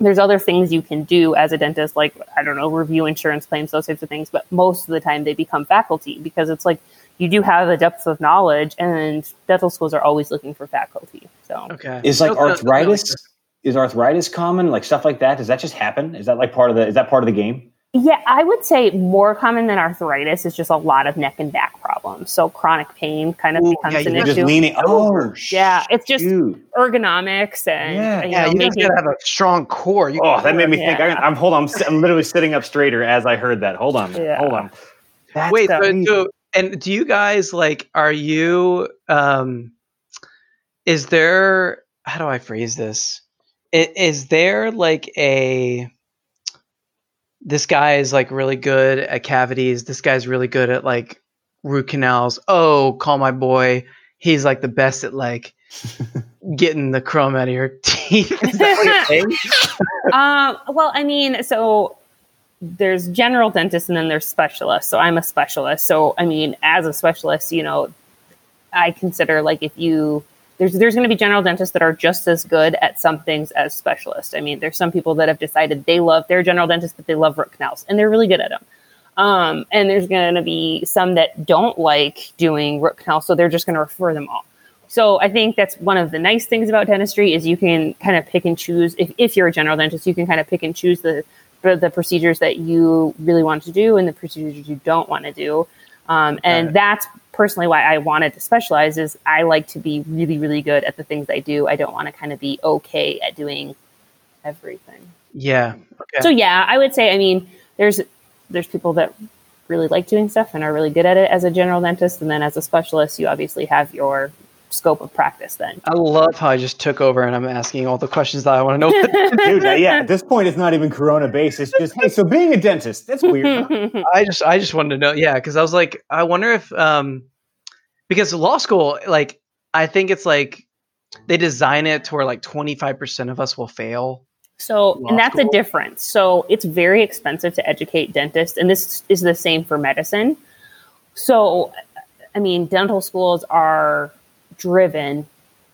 there's other things you can do as a dentist, like I don't know, review insurance claims, those types of things. But most of the time they become faculty because it's like you do have a depth of knowledge and dental schools are always looking for faculty. So okay. Is like arthritis? Is arthritis common? Like stuff like that? Does that just happen? Is that like part of the? Is that part of the game? Yeah, I would say more common than arthritis is just a lot of neck and back problems. So chronic pain kind of Ooh, becomes yeah, an You're issue. just leaning. Oh, Yeah, it's just shoot. ergonomics and Yeah. you Yeah, you guys making gotta have a strong core. You Oh, that made me think. Yeah. I, I'm hold on. I'm, I'm literally sitting up straighter as I heard that. Hold on. Yeah. Hold on. That's Wait, so, so and do you guys like are you um is there how do I phrase this? I- Is there like a this guy is like really good at cavities, this guy's really good at like root canals. Oh, call my boy. He's like the best at like <laughs> getting the chrome out of your teeth. Is that what you're saying? <laughs> um, well, I mean, so there's general dentists and then there's specialists. So I'm a specialist. So I mean, as a specialist, you know, I consider like if you there's there's going to be general dentists that are just as good at some things as specialists. I mean, there's some people that have decided they love their general dentist, but they love root canals and they're really good at them. Um, and there's going to be some that don't like doing root canals, so they're just going to refer them all. So I think that's one of the nice things about dentistry is you can kind of pick and choose. If, if you're a general dentist, you can kind of pick and choose the the the procedures that you really want to do and the procedures you don't want to do. Um, and Okay. that's personally why I wanted to specialize. Is I like to be really really good at the things I do. I don't want to kind of be okay at doing everything. Yeah. Okay. So yeah, I would say I mean there's there's people that really like doing stuff and are really good at it as a general dentist, and then as a specialist, you obviously have your scope of practice. Then I love how I just took over and I'm asking all the questions that I want to know. <laughs> Dude, yeah, at this point, it's not even Corona based. It's just, hey, so being a dentist, that's weird. huh? <laughs> I just I just wanted to know, yeah, because I was like, I wonder if um because law school, like I think it's like they design it to where like twenty five percent of us will fail. So, Law and that's school? a difference. So, it's very expensive to educate dentists, and this is the same for medicine. So, I mean, dental schools are driven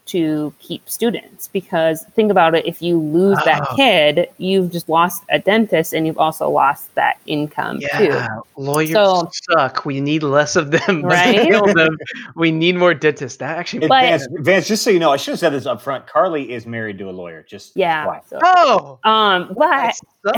to keep students because think about it if you lose that Oh. kid, you've just lost a dentist and you've also lost that income too. Yeah, lawyers So- suck. We need less of them. <laughs> Right? kill them. We need more dentists. That actually. But- Vance, Vance, just so you know, I should have said this up front. Carly is married to a lawyer. Just Yeah. So, oh, um, but <laughs>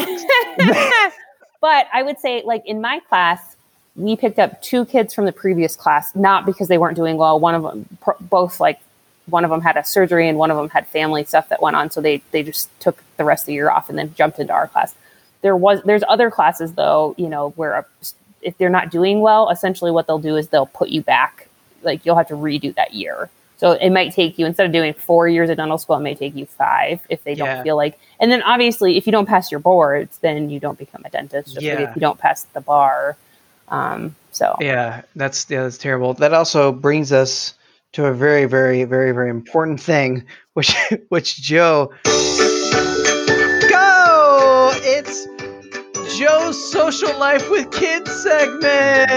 but I would say, like in my class, we picked up two kids from the previous class, not because they weren't doing well. One of them, both like one of them had a surgery and one of them had family stuff that went on, so they they just took the rest of the year off and then jumped into our class. There was there's other classes though, you know, where a, if they're not doing well, essentially what they'll do is they'll put you back, like you'll have to redo that year. So it might take you instead of doing four years of dental school, it may take you five if they don't Yeah. feel like. And then obviously, if you don't pass your boards, then you don't become a dentist. Just like Yeah. if you don't pass the bar. Um, so Yeah, that's yeah, that's terrible. That also brings us to a very, very, very, very important thing, which <laughs> which Joe go. It's Joe's social life with kids segment.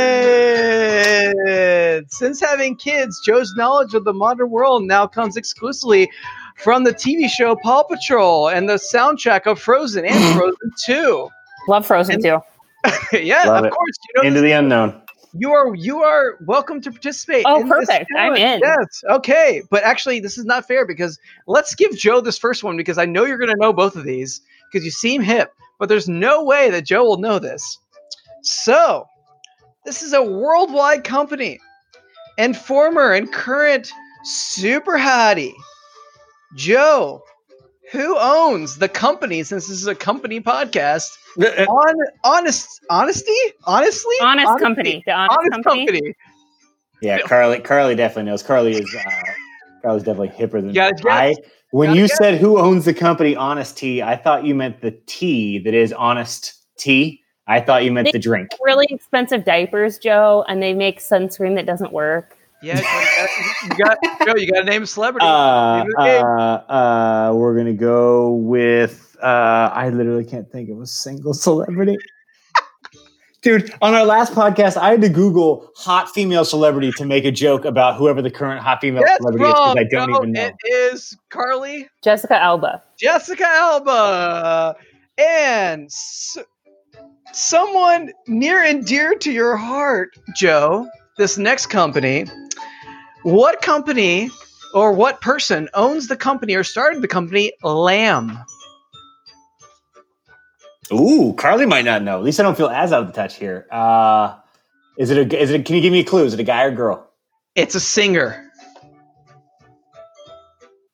Since having kids, Joe's knowledge of the modern world now comes exclusively from the TV show Paw Patrol and the soundtrack of Frozen and <laughs> Frozen Two. love Frozen too. <laughs> yeah, Love of it. course. You know Into the unknown. you are you are welcome to participate. Oh, in this perfect. I'm in. Yes. Okay. But actually, this is not fair because let's give Joe this first one because I know you're going to know both of these because you seem hip, but there's no way that Joe will know this. So, this is a worldwide company, and former and current super hottie Joe, who owns the company since this is a company podcast. On honest honesty, honestly, Honest Honesty. company. The honest, honest company. company. Yeah, Carly. Carly definitely knows. Carly is. Uh, Carly's definitely hipper than Yeah, me. yeah. I. When Gotta you get- said who owns the company Honest Tea, I thought you meant the tea that is Honest Tea. I thought you meant They- the drink. Really expensive diapers, Joe, and they make sunscreen that doesn't work. Yeah, you got, you got Joe. You got to name a celebrity. Uh, Name of the game. uh, uh, we're gonna go with. Uh, I literally can't think of a single <laughs> celebrity. Dude, on our last podcast, I had to Google hot female celebrity to make a joke about whoever the current hot female That's celebrity is because I don't No, even know. It is Carly Jessica Alba. Jessica Alba and s- someone near and dear to your heart, Joe. This next company. What company or what person owns the company or started the company Lamb? Ooh, Carly might not know. At least I don't feel as out of touch here. Uh, is it a? Is it? Can you give me a clue? Is it a guy or girl? It's a singer.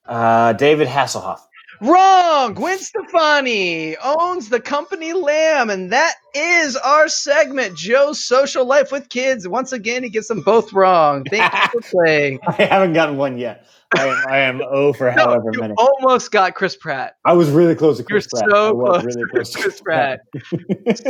Uh, David Hasselhoff. Wrong! Gwen Stefani owns the company Lamb, and that is our segment, Joe's Social Life with Kids. Once again, he gets them both wrong. Thank you <laughs> for playing. I haven't gotten one yet. I am. I am O for <laughs> No, however you many. almost got Chris Pratt. I was really close to You're Chris Pratt. so close really to close to Chris Pratt.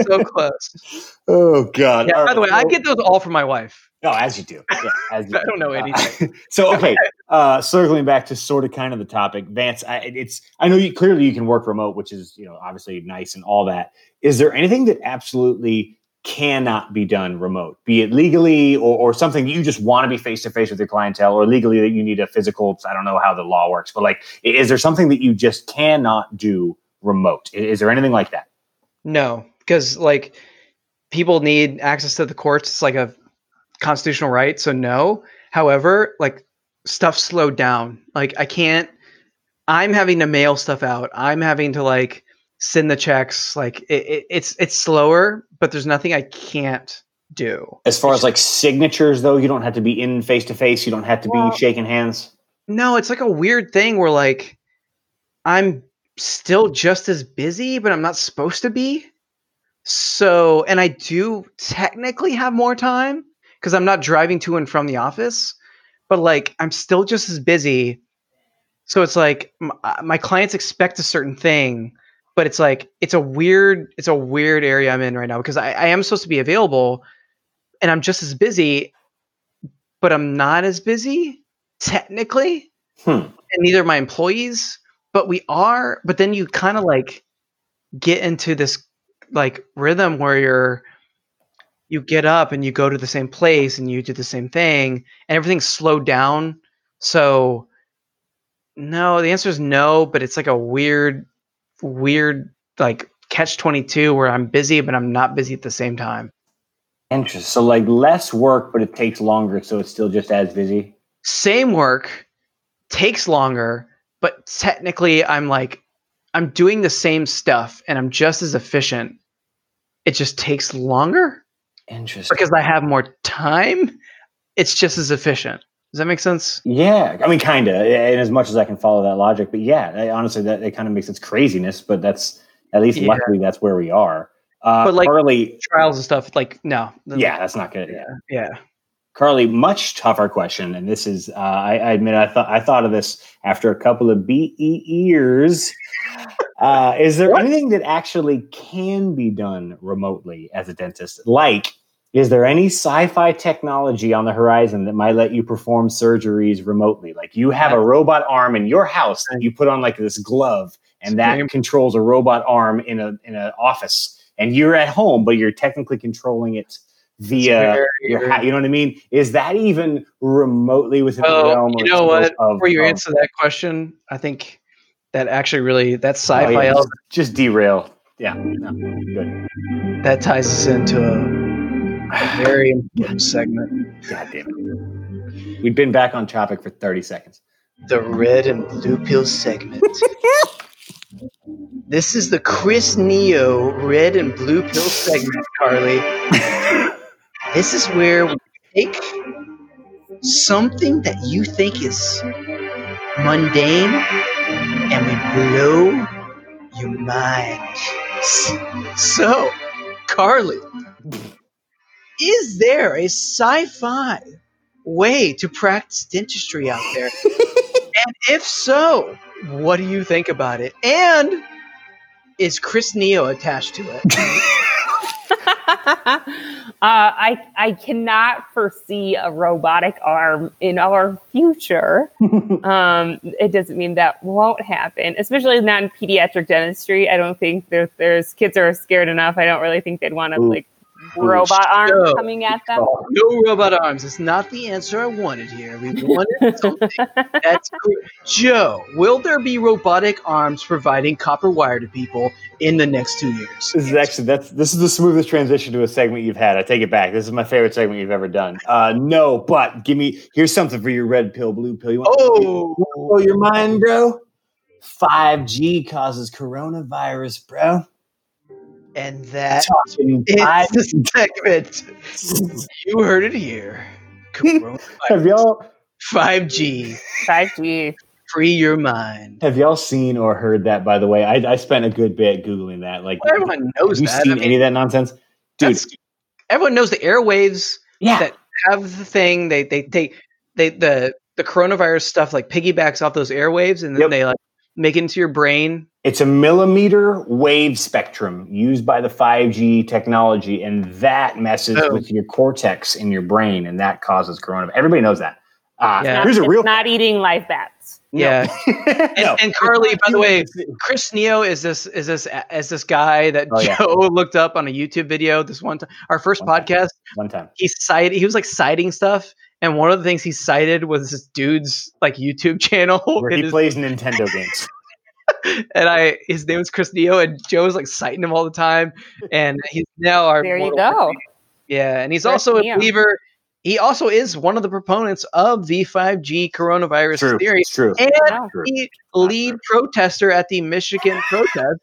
so close. <laughs> Oh God! Yeah, All by the way, I get those all from my wife. Oh, as you do. Yeah, as you <laughs> I don't know Uh, anything. so okay, uh, circling back to sort of kind of the topic, Vance. I, it's I know you clearly you can work remote, which is you know obviously nice and all that. Is there anything that absolutely cannot be done remote, be it legally or, or something you just want to be face to face with your clientele, or legally that you need a physical? I don't know how the law works, but like, is there something that you just cannot do remote? Is there anything like that? No, because like people need access to the courts. It's like a constitutional right. So no. However, like stuff slowed down. Like I can't. I'm having to mail stuff out. I'm having to like send the checks. Like it, it, it's it's slower, but there's nothing I can't do. As far as like signatures, though, you don't have to be in face to face. You don't have to Well- be shaking hands. No, it's like a weird thing where like I'm still just as busy, but I'm not supposed to be. So, and I do technically have more time because I'm not driving to and from the office, but like I'm still just as busy. So it's like m- uh, my clients expect a certain thing, but it's like it's a weird it's a weird area I'm in right now because I, I am supposed to be available and I'm just as busy, but I'm not as busy technically Hmm. and neither are my employees but we are but then you kind of like get into this like rhythm where you're you get up and you go to the same place and you do the same thing and everything's slowed down so no the answer is no but it's like a weird weird like catch 22 where i'm busy but i'm not busy at the same time Interesting. So like less work, but it takes longer, so it's still just as busy. same work takes longer but technically i'm like i'm doing the same stuff and i'm just as efficient it just takes longer Interesting. because i have more time it's just as efficient does that make sense Yeah, I mean, kind of, and as much as I can follow that logic, but yeah, I, honestly, that it kind of makes sense craziness, but that's at least Yeah. luckily that's where we are. Uh, But, like- Carly, trials and stuff like no yeah, that's not good. Yeah. yeah Carly, much tougher question, and this is uh, I, I, admit I thought I thought of this after a couple of BE years. <laughs> Uh, is there what? anything that actually can be done remotely as a dentist? Like, is there any sci-fi technology on the horizon that might let you perform surgeries remotely? Like, you have a robot arm in your house that you put on like this glove, and that controls a robot arm in a in an office, and you're at home, but you're technically controlling it via your hat. You know what I mean? Is that even remotely within well, the realm? You know what? Before you of, answer that question, I think that actually really that sci-fi oh, yeah, just, just, derail. Yeah, no, good. That ties us into a, a very important segment. God damn it! We've been back on topic for thirty seconds. The red and blue pill segment. this is the Chris Neo red and blue pill segment, Carly. This is where we take something that you think is mundane and we blow your mind. So, Carly, is there a sci fi way to practice dentistry out there? <laughs> and if so, what do you think about it? And is Chris Neo attached to it? <laughs> uh, I I cannot foresee a robotic arm in our future. <laughs> um, it doesn't mean that won't happen, especially not in pediatric dentistry. I don't think there's, there's kids are scared enough. I don't really think they'd want to like robot arms no. coming at them. No robot arms. It's not the answer I wanted here. We wanted <laughs> something that's Joe, will there be robotic arms providing copper wire to people in the next two years? This is actually that's this is the smoothest transition to a segment you've had. I take it back. This is my favorite segment you've ever done. Uh, no, but give me here's something for your red pill, blue pill. You want oh, blow your mind, bro? 5G causes coronavirus, bro. And that is the segment. <laughs> you heard it here. <laughs> Have y'all 5G? 5G. Free your mind. Have y'all seen or heard that? By the way, I, I spent a good bit googling that. Like, well, everyone knows. Have you that. seen I mean, any of that nonsense, dude? Everyone knows the airwaves yeah. that have the thing. They they they they the the coronavirus stuff like piggybacks off those airwaves, and then yep. they like make it into your brain it's a millimeter wave spectrum used by the 5G technology, and that messes oh. with your cortex in your brain, and that causes coronavirus. Everybody knows that. Uh, yeah. Here's a real not eating live bats. Yeah, and, no. and, <laughs> Carly, by the way, Chris Neo is this is this is this guy that oh, Joe yeah. <laughs> looked up on a YouTube video this one time. Our first one podcast. Time. One time, he cited he was like citing stuff, and one of the things he cited was this dude's like YouTube <laughs> channel where he plays Nintendo games. <laughs> and I his name is Chris Neo, and Joe's like citing him all the time, and he's now our there you go. Yeah, and he's Chris also Neo. a believer. He also is one of the proponents of the 5G coronavirus true, theory, true. and the lead protester at the Michigan protest.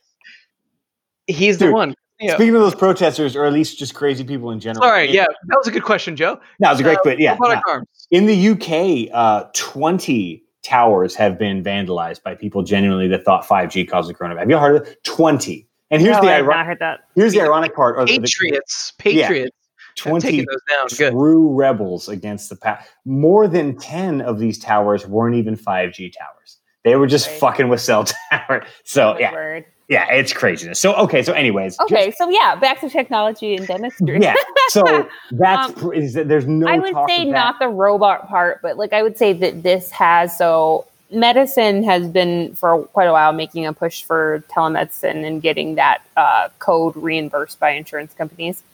He's Dude, the one. Yeah. Speaking of those protesters, or at least just crazy people in general. Sorry, yeah, that was a good question, Joe. That was a great uh, question. Yeah, in the UK, uh, twenty towers have been vandalized by people genuinely that thought 5G caused the coronavirus. Have you heard of it? 20. And here's no, the ironic Here's the ironic part. Or Patriots. The, Patriots. Yeah, 20 true rebels against the past. More than 10 of these towers weren't even 5G towers. They were just right. fucking with cell <laughs> tower. So, yeah. Word. Yeah, it's craziness. So okay, so anyways, okay, just, so yeah, back to technology and dentistry. yeah, so <laughs> that's um, is that there's no. I would say not the robot part, but like I would say that this has so medicine has been for quite a while making a push for telemedicine and getting that uh, code reimbursed by insurance companies.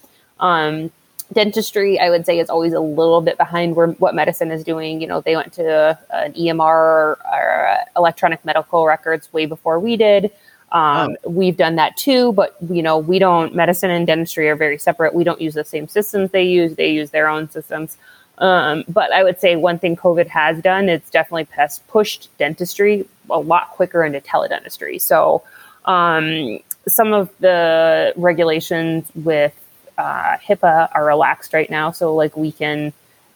Um, dentistry, I would say, is always a little bit behind where what medicine is doing. You know, they went to an EMR or, or uh, electronic medical records way before we did. Um, oh. We've done that too, but you know, we don't. Medicine and dentistry are very separate. We don't use the same systems they use. They use their own systems. Um, but I would say one thing COVID has done is definitely pushed dentistry a lot quicker into teledentistry. So um, some of the regulations with uh, HIPAA are relaxed right now. So like we can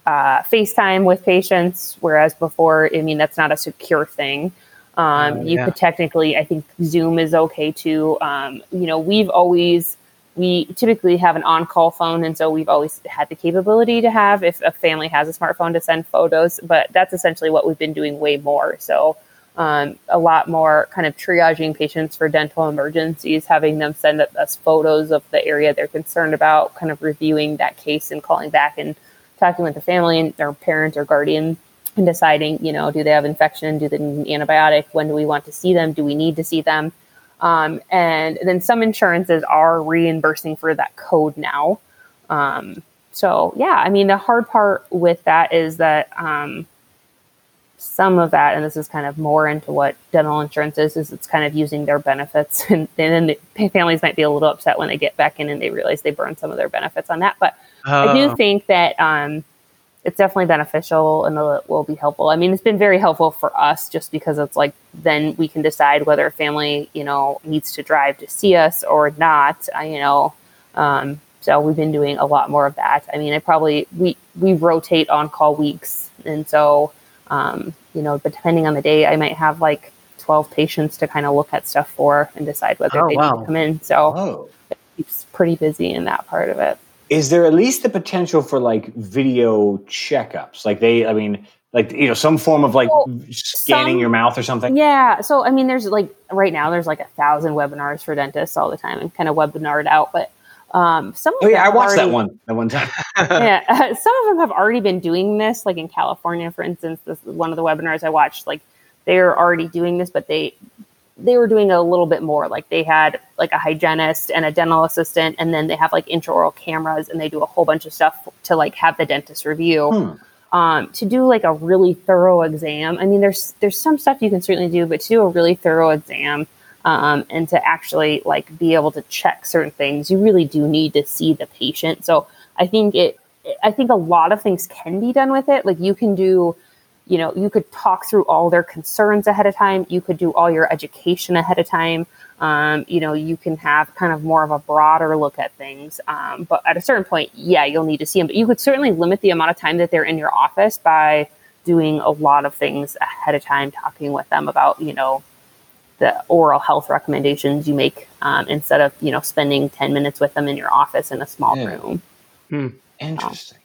uh, FaceTime with patients, whereas before, I mean, that's not a secure thing. Um, uh, you yeah. could technically, I think Zoom is okay too. Um, you know, we've always we typically have an on-call phone, and so we've always had the capability to have if a family has a smartphone to send photos. But that's essentially what we've been doing way more. So um, a lot more kind of triaging patients for dental emergencies, having them send us photos of the area they're concerned about, kind of reviewing that case and calling back and talking with the family and their parents or guardian and deciding, you know, do they have infection? Do they need an antibiotic? When do we want to see them? Do we need to see them? Um, and then some insurances are reimbursing for that code now. Um, so yeah, I mean, the hard part with that is that um, some of that, and this is kind of more into what dental insurance is, is it's kind of using their benefits. And, <laughs> and then the families might be a little upset when they get back in and they realize they burned some of their benefits on that. But I do oh. think that um, it's definitely beneficial and it will be helpful. I mean, it's been very helpful for us just because it's like then we can decide whether a family, you know, needs to drive to see us or not. You know, um, so we've been doing a lot more of that. I mean, I probably we we rotate on call weeks, and so um, you know, but depending on the day, I might have like 12 patients to kind of look at stuff for and decide whether oh, they wow. need to come in. So oh. it keeps pretty busy in that part of it. Is there at least the potential for like video checkups? Like they, I mean, like you know, some form of like well, scanning some, your mouth or something. Yeah. So I mean, there's like right now, there's like a thousand webinars for dentists all the time, and kind of webinared out. But um, some oh yeah, I watched already, that one that one time. <laughs> yeah, uh, <laughs> <laughs> some of them have already been doing this. Like in California, for instance, this one of the webinars I watched, like they're already doing this, but they they were doing a little bit more. Like they had like a hygienist and a dental assistant, and then they have like intraoral cameras, and they do a whole bunch of stuff to like have the dentist review. Hmm. Um, to do like a really thorough exam. I mean, there's there's some stuff you can certainly do, but to do a really thorough exam um, and to actually like be able to check certain things, you really do need to see the patient. So I think it, I think a lot of things can be done with it. Like you can do, you know, you could talk through all their concerns ahead of time. You could do all your education ahead of time. Um, you know, you can have kind of more of a broader look at things. Um, but at a certain point, yeah, you'll need to see them. But you could certainly limit the amount of time that they're in your office by doing a lot of things ahead of time, talking with them about, you know, the oral health recommendations you make um, instead of you know spending 10 minutes with them in your office in a small yeah. room hmm. interesting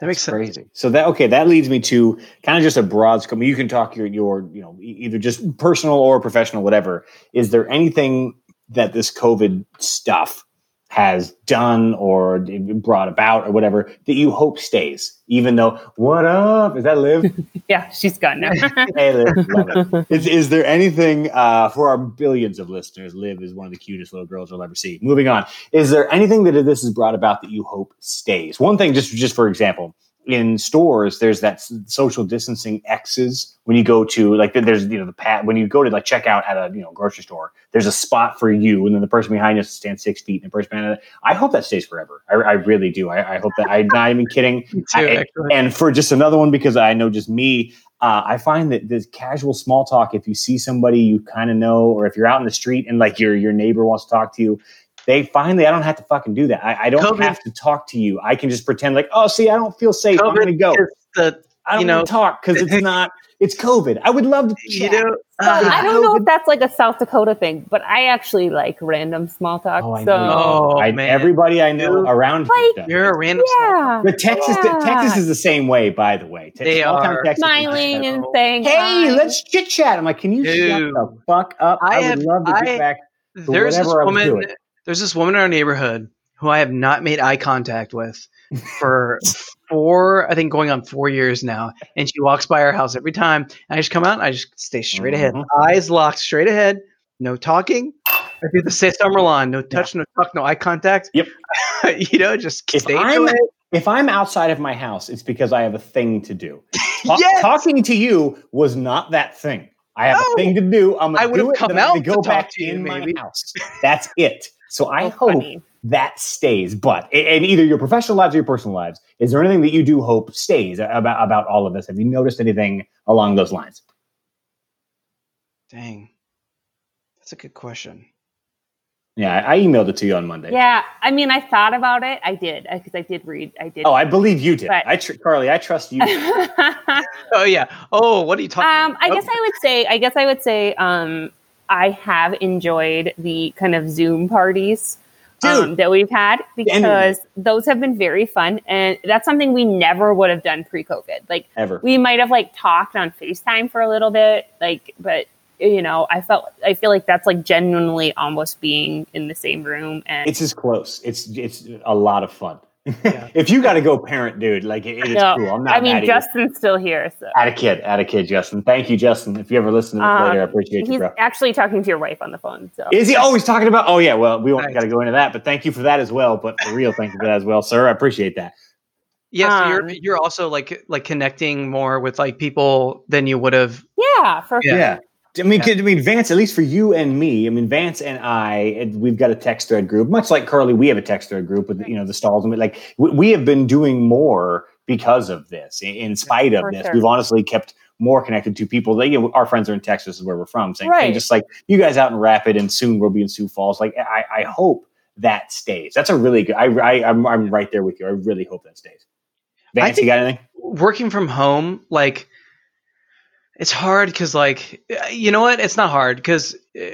that makes sense. crazy. So that okay, that leads me to kind of just a broad scope. You can talk your your you know either just personal or professional, whatever. Is there anything that this COVID stuff has done or brought about or whatever that you hope stays, even though what up? Is that Liv? <laughs> yeah, she's gone now. <laughs> hey, Liv, love it. Is, is there anything uh, for our billions of listeners? Liv is one of the cutest little girls you'll ever see. Moving on, is there anything that this has brought about that you hope stays? One thing, just just for example, in stores, there's that social distancing X's when you go to like there's you know the pat when you go to like check out at a you know grocery store. There's a spot for you, and then the person behind you stands six feet, and the person behind I hope that stays forever. I, I really do. I, I, hope that I'm not even kidding. <laughs> too, I, and for just another one, because I know just me, uh, I find that this casual small talk, if you see somebody you kind of know, or if you're out in the street and like your your neighbor wants to talk to you, they finally, I don't have to fucking do that. I, I don't COVID. have to talk to you. I can just pretend like, oh, see, I don't feel safe. COVID I'm going to go. The, I don't you know, talk because it's <laughs> not. It's COVID. I would love to. Chat. You know, uh, I don't know if that's like a South Dakota thing, but I actually like random small talk. Oh, I so. know. Oh, I, everybody I know around like, You're a random. Yeah. But Texas, yeah. Texas is the same way, by the way. Texas, they are Texas smiling and saying, "Hey, hi. let's chit chat." I'm like, "Can you Dude. shut the fuck up?" I, I would have, love to get I, back. there's this woman there's this woman in our neighborhood who I have not made eye contact with <laughs> for four, I think going on four years now. And she walks by our house every time. And I just come out and I just stay straight ahead. Mm-hmm. Eyes locked straight ahead. No talking. I do the say Summerlawn. No touch, yeah. no talk, no eye contact. Yep. <laughs> you know, just if I'm, if I'm outside of my house, it's because I have a thing to do. <laughs> yes! Talking to you was not that thing. I have no. a thing to do. I'm gonna I do it. Come out to go back to you, in my house. That's it. So I hope funny. that stays. But in either your professional lives or your personal lives, is there anything that you do hope stays about about all of this? Have you noticed anything along those lines? Dang, that's a good question. Yeah, I emailed it to you on Monday. Yeah, I mean, I thought about it. I did because I did read. I did. Oh, I believe you did. But, I tr- Carly, I trust you. <laughs> oh yeah. Oh, what are you talking? Um, about? I guess I would say. I guess I would say. Um, I have enjoyed the kind of Zoom parties. um, that we've had because those have been very fun, and that's something we never would have done pre-COVID. Like Ever. we might have like talked on Facetime for a little bit, like, but you know, I felt I feel like that's like genuinely almost being in the same room, and It's as close. It's it's a lot of fun. Yeah. <laughs> if you got to go parent, dude, like it, it is No, cool. I'm not I mean mad at you. Justin's still here, so Add a kid, add a kid, Justin. Thank you, Justin. If you ever listen to this Um, later, I appreciate you, he's bro. actually talking to your wife on the phone. So Is he always talking about? Oh yeah, well we won't Nice. got to go into that, but thank you for that as well. But for real, thank you for that as well, sir. I appreciate that. Yeah, so Um, you're you're also like like connecting more with like people than you would have. yeah, for Yeah. Yeah. I mean. I mean, Vance. At least for you and me, I mean, Vance and I, we've got a text thread group. Much like Carly, we have a text thread group with you know the stalls. And we- like we, we have been doing more because of this. In, spite of For this, sure. we've honestly kept more connected to people. That you know, our friends are in Texas, is where we're from. Saying, Right. just like you guys out in Rapid, and soon we'll be in Sioux Falls. Like I, I hope that stays. That's a really good. I, I I'm, I'm right there with you. I really hope that stays. Vance, you got anything? working from home like it's hard because like you know what? It's not hard because uh,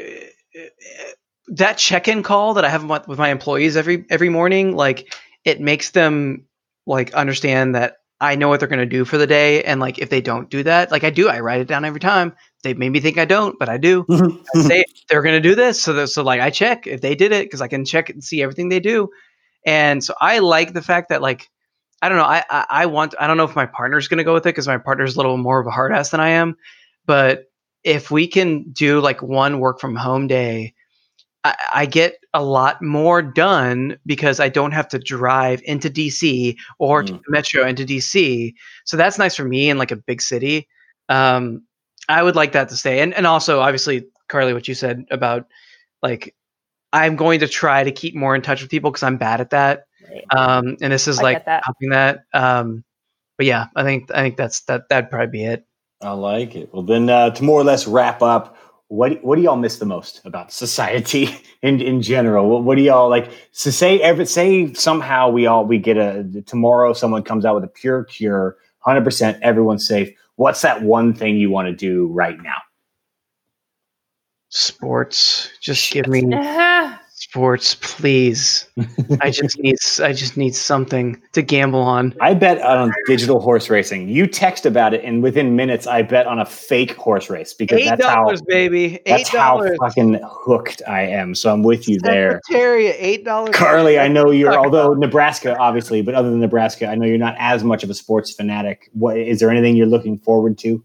that check-in call that i have with my employees every every morning like it makes them like understand that i know what they're going to do for the day and like if they don't do that like i do i write it down every time. They made me think i don't but i do. <laughs> I say they're going to do this so that, so like i check if they did it because i can check and see everything they do. And so i like the fact that like i don't know i i, I want i don't know if my partner's going to go with it because my partner's a little more of a hard ass than i am but if we can do like one work from home day I, I get a lot more done because I don't have to drive into DC or to Mm. the metro into DC. So that's nice for me in like a big city. Um, I would like that to stay. And and also obviously, Carly, what you said about like I'm going to try to keep more in touch with people because I'm bad at that. Right. Um, and this is I like get that. helping that. Um, but yeah, I think I think that's that that'd probably be it. I like it. Well, then uh, to more or less wrap up, what what do y'all miss the most about society <laughs> in in general? What, what do y'all like? So say every say somehow we all we get a tomorrow someone comes out with a pure cure, hundred percent, everyone's safe. What's that one thing you want to do right now? Sports, just give me <laughs> <laughs> sports, please. I <laughs> just need I just need something to gamble on. I bet on digital horse racing. You text about it, and within minutes, I bet on a fake horse race because Eight that's how dollars, baby. Eight that's how dollars. fucking hooked I am. So I'm with you there. Secretariat, eight dollars. Carly, I know you're, although Nebraska, obviously, but other than Nebraska, I know you're not as much of a sports fanatic. What is there anything you're looking forward to?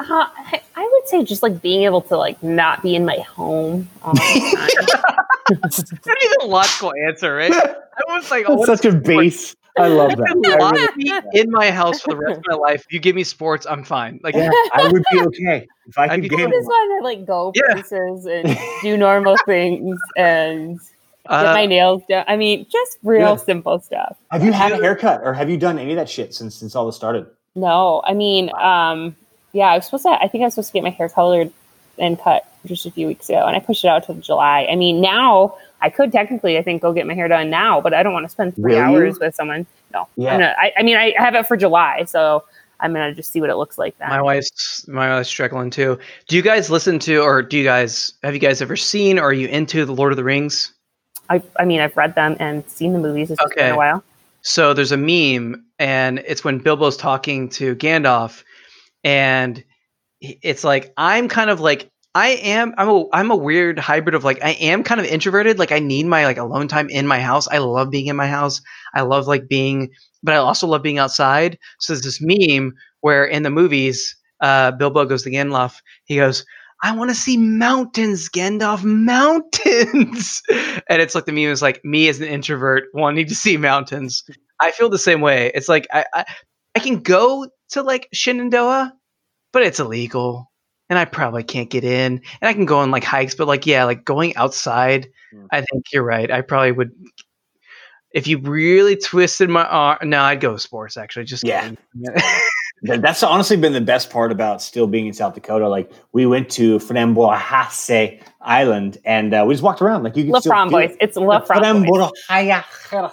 uh, I, I would say just like being able to like not be in my home all the time. <laughs> That's not even a logical answer, right? I was like, oh, such a base. I love that. could I, really- me in my house for the rest of my life. If you give me sports, I'm fine. Like, yeah, I would be okay if I <laughs> I'd could be I game. just want to like go Yeah. places and do normal things and get uh, my nails done. I mean, just real Yeah. simple stuff. Have you had a haircut, or have you done any of that shit since since all this started? No, I mean, um, yeah, I was supposed to. I think I was supposed to get my hair colored and cut just a few weeks ago, and I pushed it out to July. I mean, now I could technically, I think, go get my hair done now, but I don't want to spend three you? hours with someone. No, Yeah. Gonna, I, I mean, I have it for July, so I'm gonna just see what it looks like then. my wife's my wife's struggling too. Do you guys listen to, or do you guys have you guys ever seen, or are you into the Lord of the Rings? I, I mean, I've read them and seen the movies. It's just been Okay. a while. So there's a meme, and it's when Bilbo's talking to Gandalf, and it's like I'm kind of like I am I'm a I'm a weird hybrid of like I am kind of introverted. Like I need my like alone time in my house. I love being in my house. I love like being, but I also love being outside. So there's this meme where in the movies, uh, Bilbo goes to Gandalf. He goes. I want to see mountains, Gandalf, mountains. <laughs> and it's like the meme is like me as an introvert wanting to see mountains. I feel the same way. It's like I, I I can go to like Shenandoah, but it's illegal. And I probably can't get in. And I can go on like hikes, but like yeah, like going outside, Hmm. I think you're right. I probably would if you really twisted my arm no, I'd go sports actually. Just Yeah. <laughs> That's honestly been the best part about still being in South Dakota. Like we went to Framboise island, and uh, we just walked around like you could La still do Framboise. it. It's La Framboise.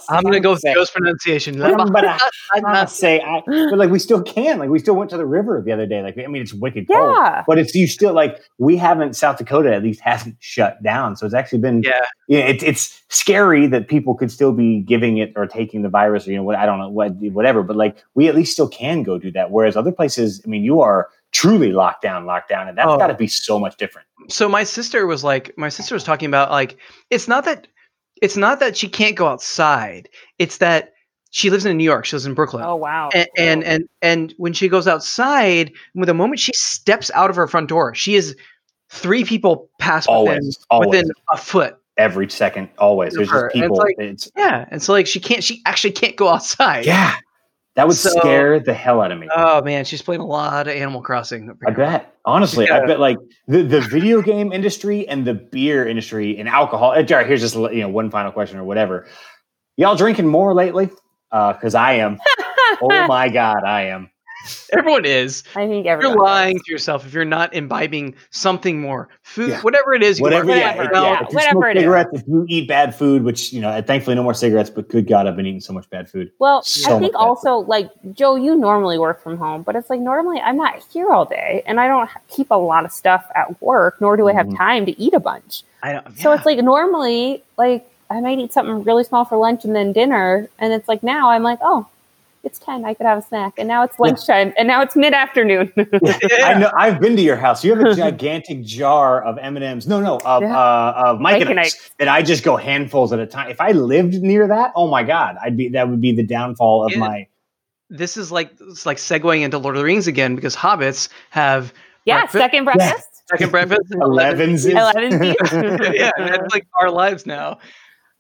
I'm gonna go with Joe's pronunciation. <laughs> I say, I, but like we still can. Like we still went to the river the other day. Like I mean, it's wicked cold, Yeah. but it's you still like we haven't. South Dakota at least hasn't shut down, so it's actually been. Yeah. Yeah, it's it's scary that people could still be giving it or taking the virus or you know what I don't know what whatever, but like we at least still can go do that. Whereas other places, I mean, you are truly locked down, locked down, and that's Oh. got to be so much different. so my sister was like my sister was talking about like it's not that it's not that she can't go outside it's that she lives in new york she lives in brooklyn Oh wow. and, and and and when she goes outside with the moment she steps out of her front door she is three people pass within, Always, always, within a foot every second, always. There's just And it's people. like- it's yeah and so like she can't she actually can't go outside yeah, that would So- scare the hell out of me. oh man she's playing a lot of animal crossing I bet. Honestly, I bet like the, the video game industry and the beer industry and alcohol. uh, All right, here's just you know one final question or whatever. Y'all drinking more lately? Because I am. <laughs> oh my god, I am. <laughs> everyone is I think everyone. you're everyone. lying to yourself if you're not imbibing something more food Yeah. whatever it is you Whatever, are. yeah, Whatever, yeah. yeah, If you whatever smoke it is. cigarettes, if you eat bad food, which you know, thankfully no more cigarettes, but good God, I've been eating so much bad food. Well, So I think much better. also like Joe, you normally work from home, but it's like normally I'm not here all day, and I don't keep a lot of stuff at work, nor do I have Mhm. time to eat a bunch. I don't, So it's like normally, like I might eat something really small for lunch and then dinner, and it's like now I'm like, oh, it's ten, I could have a snack, and now it's lunchtime, and now it's mid afternoon. <laughs> I know. I've been to your house. You have a <laughs> gigantic jar of M and M's. No, no, of Yeah. uh, of Mike and Mike and Ike's that I just go handfuls at a time. If I lived near that, oh my god, I'd be that would be the downfall of Yeah. my. this is like it's like segueing into Lord of the Rings again because hobbits have yeah, breakfast- second breakfast, second breakfast. <laughs> Elevens is- eleven. yeah, that's like our lives now.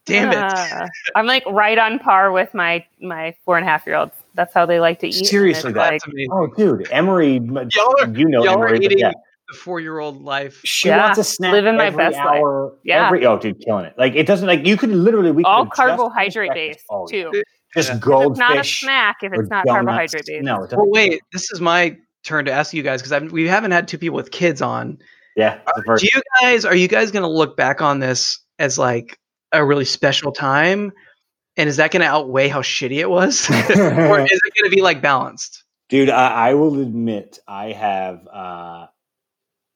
Damn it. Uh, I'm like right on par with my my four and a half year olds. That's how they like to eat. Seriously, it's that- like amazing. Oh, dude, Emery, Y'all are- you know Y'all Emery, but eating yeah. the four-year-old life. She Yeah, wants a snack living my every best life. Yeah. Every, oh, dude, killing it. Like it doesn't like you could literally we all could just finish carbohydrate breakfast based all day. too. Just Yeah. If it's not a snack if it's not donuts. carbohydrate based. No, it. Well, wait, this is my turn to ask you guys because we haven't had two people with kids on. Yeah, it's the first. Do you guys are you guys going to look back on this as like a really special time? And is that going to outweigh how shitty it was, <laughs> or is it going to be like balanced? Dude, I, I will admit I have uh,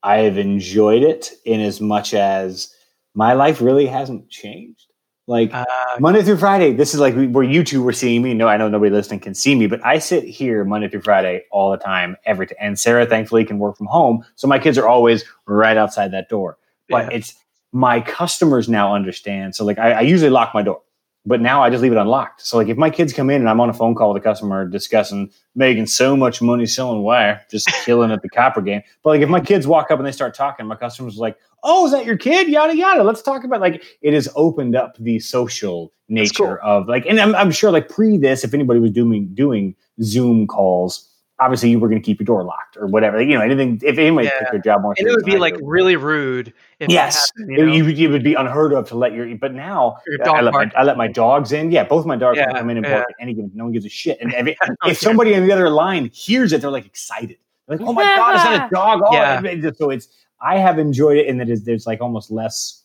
I have enjoyed it in as much as my life really hasn't changed. Like Uh, Monday through Friday, this is like where you two were seeing me. No, I know nobody listening can see me, but I sit here Monday through Friday all the time, every t- and Sarah thankfully can work from home, so my kids are always right outside that door. But Yeah. it's my customers now understand. So like I, I usually lock my door, but now I just leave it unlocked. So like if my kids come in and I'm on a phone call with a customer discussing making so much money selling wire, just <laughs> killing at the copper game. But like if my kids walk up and they start talking, my customers are like, "Oh, is that your kid?" Yada yada. Let's talk about like it has opened up the social That's cool. nature of like, and I'm, I'm sure like pre this, if anybody was doing doing Zoom calls. Obviously, you were going to keep your door locked or whatever. You know, anything. If anybody Yeah. took their job more, and it would be like really rude if Yes, happened, it, you know? you would- it would be unheard of to let your. But now Your I let, my. I let my dogs in. Yeah, both my dogs Yeah, come in and yeah. bark at any given. No one gives a shit. And every, don't <laughs> oh, if somebody on the other line hears it, they're like excited. They're like, oh my god, is that a dog? Oh, Yeah. so it's. I have enjoyed it in that there's like almost less.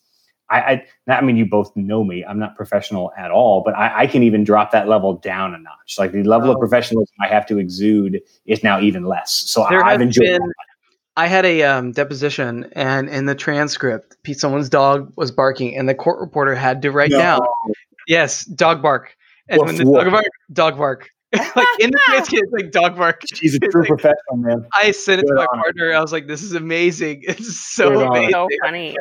I, I, I mean, you both know me. I'm not professional at all, but I, I can even drop that level down a notch. Like the level of Oh. professionalism I have to exude is now even less. So There I, I've enjoyed. been- I had a um, deposition, and in the transcript, someone's dog was barking, and the court reporter had to write No. down, "Yes, dog bark." And Woof, when the woof. dog bark, dog bark. <laughs> like in the transcript, it's like dog bark. She's a true like- professional, man. I sent it to my on her. partner. I was like, "This is amazing. <laughs> It's so Good amazing." So funny.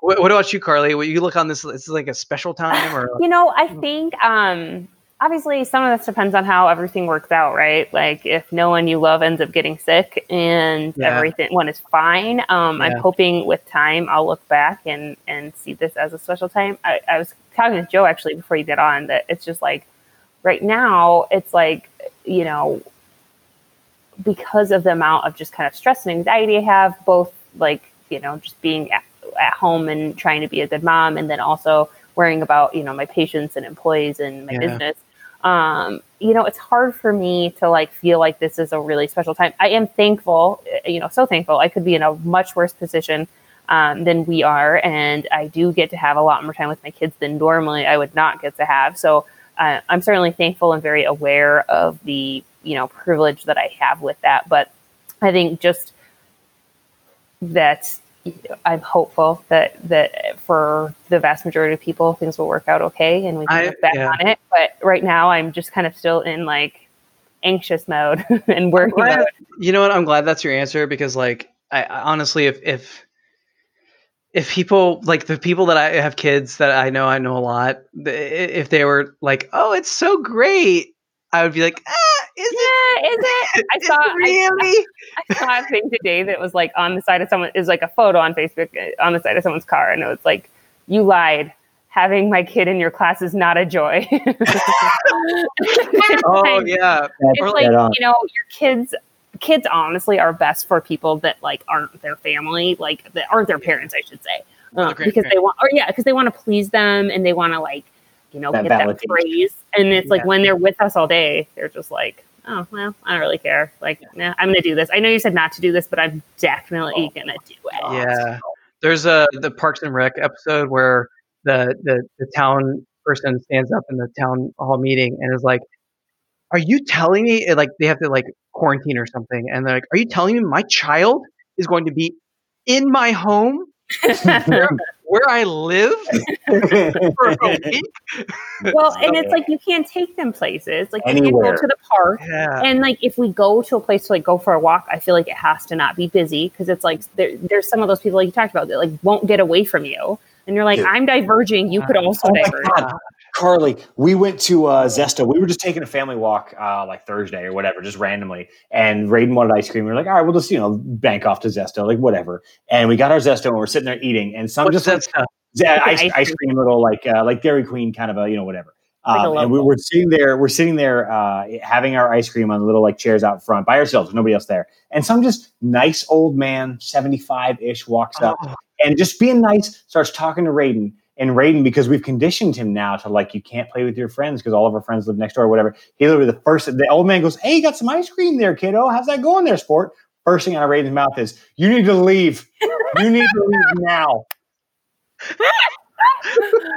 What, what about you, Carly? Will you look on this? This is like a special time, or You know, I think um, obviously some of this depends on how everything works out, right? Like if no one you love ends up getting sick and Yeah. everything one is fine. Um, I'm hoping with time I'll look back and and see this as a special time. I, I was talking to Joe actually before you get on that it's just like right now it's like you know because of the amount of just kind of stress and anxiety I have, both like, you know, just being at, at home and trying to be a good mom, and then also worrying about, you know, my patients and employees and my Yeah. business. Um, you know, it's hard for me to like feel like this is a really special time. I am thankful, uh, you know, so thankful. I could be in a much worse position. um, than we are, and I do get to have a lot more time with my kids than normally I would not get to have. So uh, I'm certainly thankful and very aware of the you know privilege that I have with that. But I think just that I'm hopeful that that for the vast majority of people things will work out okay and we can I- look back yeah. on it. But right now I'm just kind of still in like anxious mode <laughs> and worry Glad- you know what? I'm glad that's your answer because, like, I, I honestly, if if if people like the people that I have kids that I know, I know a lot. If they were like, "Oh, it's so great," I would be like, "Ah, is it Yeah, is it? <laughs> I saw it I, really?" I saw a thing today that was like on the side of someone is like a photo on Facebook uh, on the side of someone's car, and it was like, "You lied. Having my kid in your class is not a joy." <laughs> <laughs> oh yeah, it's like you know your kids kids honestly are best for people that like aren't their family like that aren't their parents i should say. Or the uh, because they want or yeah because they want to please them and they want to like you know That get that praise. And it's like Yeah. when they're with us all day they're just like oh well i don't really care. Like nah, i'm gonna do this. I know you said not to do this but i'm definitely gonna do it. yeah. There's a the Parks and Rec episode where the the the town person stands up in the town hall meeting and is like, "Are you telling me?" Like they have to like quarantine or something, and they're like, "Are you telling me my child is going to be in my home where, <laughs> where I live for a <laughs> week?" well and it's like you can't take them places like you Anywhere. can't go to the park Yeah. and like if we go to a place to like go for a walk i feel like it has to not be busy because it's like there, there's some of those people like you talked about that like won't get away from you and you're like Dude. i'm diverging you could also Oh my diverge God. Carly, we went to uh, Zesto. We were just taking a family walk uh, like Thursday or whatever, just randomly. And Raiden wanted ice cream. We were like, all right, we'll just, you know, bank off to Zesto, like whatever. And we got our Zesto and we're sitting there eating. And some What's just like, yeah, Like ice, ice ice cream, little like uh, like Dairy Queen kind of a, you know, whatever. Like Um, and we local. were sitting there, we're sitting there uh, having our ice cream on the little like chairs out front by ourselves, nobody else there. And some just nice old man, 75 ish, walks up Oh, and just being nice starts talking to Raiden. And Raiden, because we've conditioned him now to like, you can't play with your friends because all of our friends live next door or whatever. He literally, the first, the old man goes, Hey, you got some ice cream there, kiddo. How's that going there, sport? First thing out of Raiden's mouth is, You need to leave. You need to leave now. <laughs>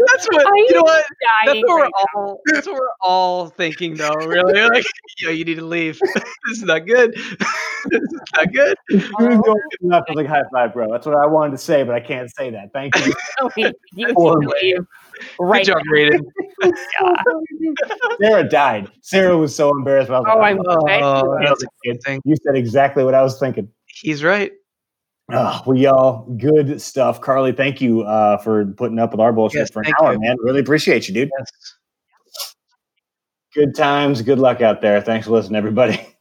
that's what I you know. What that's Dying what we're right all. That's what we're all thinking, though. Really, <laughs> like, yo, you need to leave. <laughs> this is not good. <laughs> this is not good. You need to go get enough. I like, High five, bro. That's what I wanted to say, but I can't say that. Thank you. Oh, you you Poor leave Good job, Raiden. Sarah died. Sarah was so embarrassed. But I was Oh, like, I'm Oh, bet you that were. was a good thing. You said exactly what I was thinking. He's right. Oh, well, y'all, good stuff. Carly, thank you uh, for putting up with our bullshit Yes, for an hour, you. man. Really appreciate you, dude. Yes. Good times. Good luck out there. Thanks for listening, everybody. <laughs>